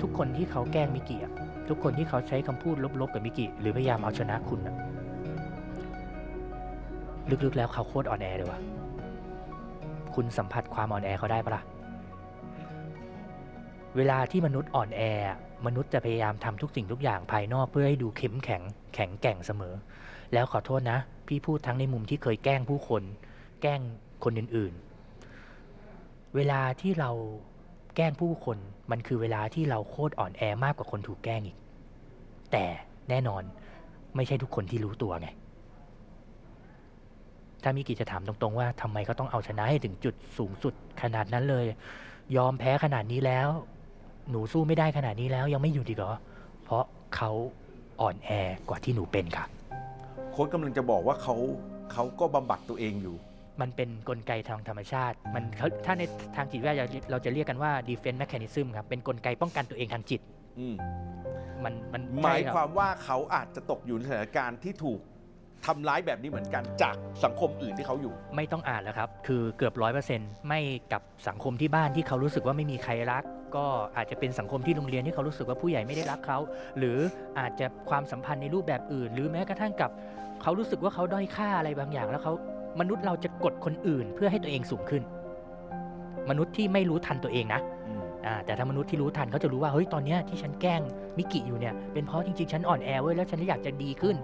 ทุกคนที่เขาแกล้งมิกกี้อะทุกคนที่เขาใช้คำพูดลบๆกับมิกกี้หรือพยายามเอาชนะคุณอะลึกๆแล้วเขาโคตรอ่อนแอเลยว่ะคุณสัมผัสความอ่อนแอเขาได้ปะล่ะ เวลาที่มนุษย์อ่อนแอ มนุษย์จะพยายามทำทุกสิ่งทุกอย่างภายนอกเพื่อให้ดูเข้มแข็งแข็งแกร่งเสมอ แล้วขอโทษนะ พี่พูดทั้งในมุมที่เคยแกล้งผู้คน แกล้งคนอื่นๆ เวลาที่เราแกล้งผู้คนมันคือเวลาที่เราโคตรอ่อนแอมากกว่าคนถูกแกล้งอีก แต่แน่นอนไม่ใช่ทุกคนที่รู้ตัวไง ถ้ามิกิจะถามตรงๆว่าทำไมเขาต้องเอาชนะให้ถึงจุดสูงสุดขนาดนั้นเลย ยอมแพ้ขนาดนี้แล้ว หนูสู้ไม่ได้ขนาดนี้แล้วยังไม่หยุดอีกเหรอ เพราะเขาอ่อนแอกว่าที่หนูเป็นค่ะ โค้ชกำลังจะบอกว่าเขาเขาก็บำบัดตัวเองอยู่ มันเป็นนกลไกทางธรรมชาติ มันเขาถ้าในทางจิตวิทยาเราจะเรียกกันว่า defense mechanism ครับ เป็นนกลไกป้องกันตัวเองทางจิต อืมมันมันหมายใช่รับความว่าเขาอาจจะตกอยู่ในสถานการณ์ที่ถูกทำร้ายแบบนี้เหมือนกันจากสังคมอื่นที่เขาอยู่ ไม่ต้องอ่านแล้วครับ คือเกือบร้อยเปอร์เซ็นต์ไม่กับสังคมที่บ้านที่เขารู้สึกว่าไม่มีใครรัก ก็อาจจะเป็นสังคมที่โรงเรียนที่เขารู้สึกว่าผู้ใหญ่ไม่ได้รักเขา หรืออาจจะความสัมพันธ์ในรูปแบบอื่น หรือแม้กระทั่งกับ เขารู้สึกว่าเขาด้อยค่าอะไรบางอย่าง แล้วเขามนุษย์เราจะกดคนอื่น เพื่อให้ตัวเองสูงขึ้น มนุษย์ที่ไม่รู้ทันตัวเองนะอืมอ่าแต่ถ้ามนุษย์ที่รู้ทันเขาจะรู้ว่าเฮ้ยตอนเนี้ยที่ฉันแกล้งมิกิอยู่เนี่ยเป็นเพราะจริงๆฉันอ่อนแอเว้ยแล้วฉันอยากจะดีขึ้น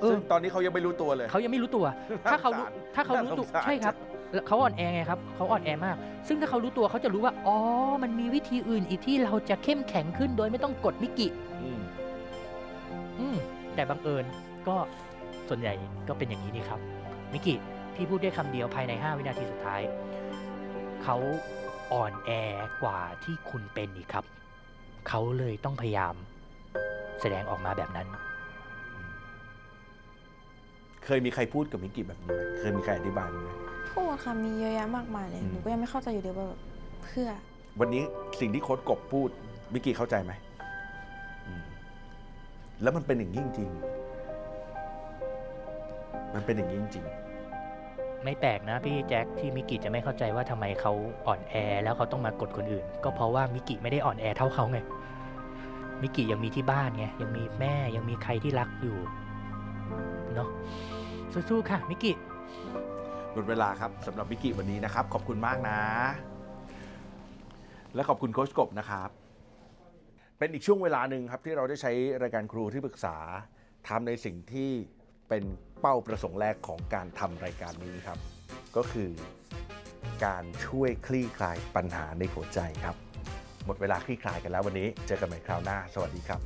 เออซึ่งตอนนี้เขายังไม่รู้ตัวเลย เขายังไม่รู้ตัว ถ้าเขารู้น่าสงสารถ้าเขารู้ตัวน่าสงสารใช่ครับแล้ว เขาอ่อนแอไงครับเขาอ่อนแอมาก ซึ่งถ้าเขารู้ตัวเขาจะรู้ว่า อ๋อ มันมีวิธีอื่นอีกที่เราจะเข้มแข็งขึ้นโดยไม่ต้องกดมิกิอืมอืมแต่บังเอิญก็ส่วนใหญ่ก็เป็นอย่างนี้นี่ครับ มิกิพี่พูดได้คำเดียวภายใน 5 วินาทีสุดท้าย เขาอ่อนแอกว่าที่คุณเป็นอีกครับ เขาเลยต้องพยายาม แสดงออกมาแบบนั้น เคยมีใครพูดกับมิกกี้แบบนี้ไหมเคยมีใครอธิบายไหม พูดค่ะมีเยอะแยะมากมายเลยอืมหนูก็ยังไม่เข้าใจอยู่ดีว่าแบบเพื่อ วันนี้สิ่งที่โค้ชกบพูดมิกกี้เข้าใจไหมอืมแล้วมันเป็นอย่างนี้จริงๆมันเป็นอย่างนี้จริงไม่แปลกนะพี่แจ็คที่มิกิจะไม่เข้าใจว่าทำไมเขาอ่อนแอแล้วเขาต้องมากดคนอื่น ก็เพราะว่ามิกิไม่ได้อ่อนแอเท่าเขาไงมิกิยังมีที่บ้านไงยังมีแม่ยังมีใครที่รักอยู่เนาะสู้ๆค่ะมิกิๆ หมดเวลาครับสำหรับมิกกี้วันนี้นะครับ ขอบคุณมากนะ และขอบคุณโค้ชกบนะครับ เป็นอีกช่วงเวลาหนึ่งครับที่เราได้ใช้รายการครูที่ปรึกษาทำในสิ่งที่เป็นเป้าประสงค์แรกของการทำรายการนี้ครับ ก็คือการช่วยคลี่คลายปัญหาในหัวใจครับ หมดเวลาคลี่คลายกันแล้ววันนี้ เจอกันใหม่คราวหน้า สวัสดีครับ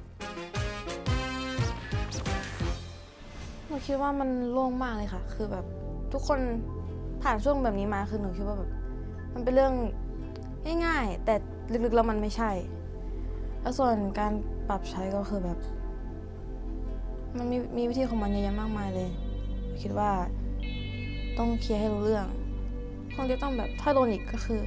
หนูคิดว่ามันโล่งมากเลยค่ะ คือแบบทุกคน ผ่านช่วงแบบนี้มาคือหนูคิดว่าแบบ มันเป็นเรื่องง่ายๆแต่ลึกๆแล้วมันไม่ใช่ แล้วส่วนการปรับใช้ก็คือแบบ มันมีมีวิธีของมันเยอะแยะมากมายเลย คิดว่าต้องเคลียร์ให้รู้เรื่องคงจะต้องแบบถ้าโดนอีกก็คือ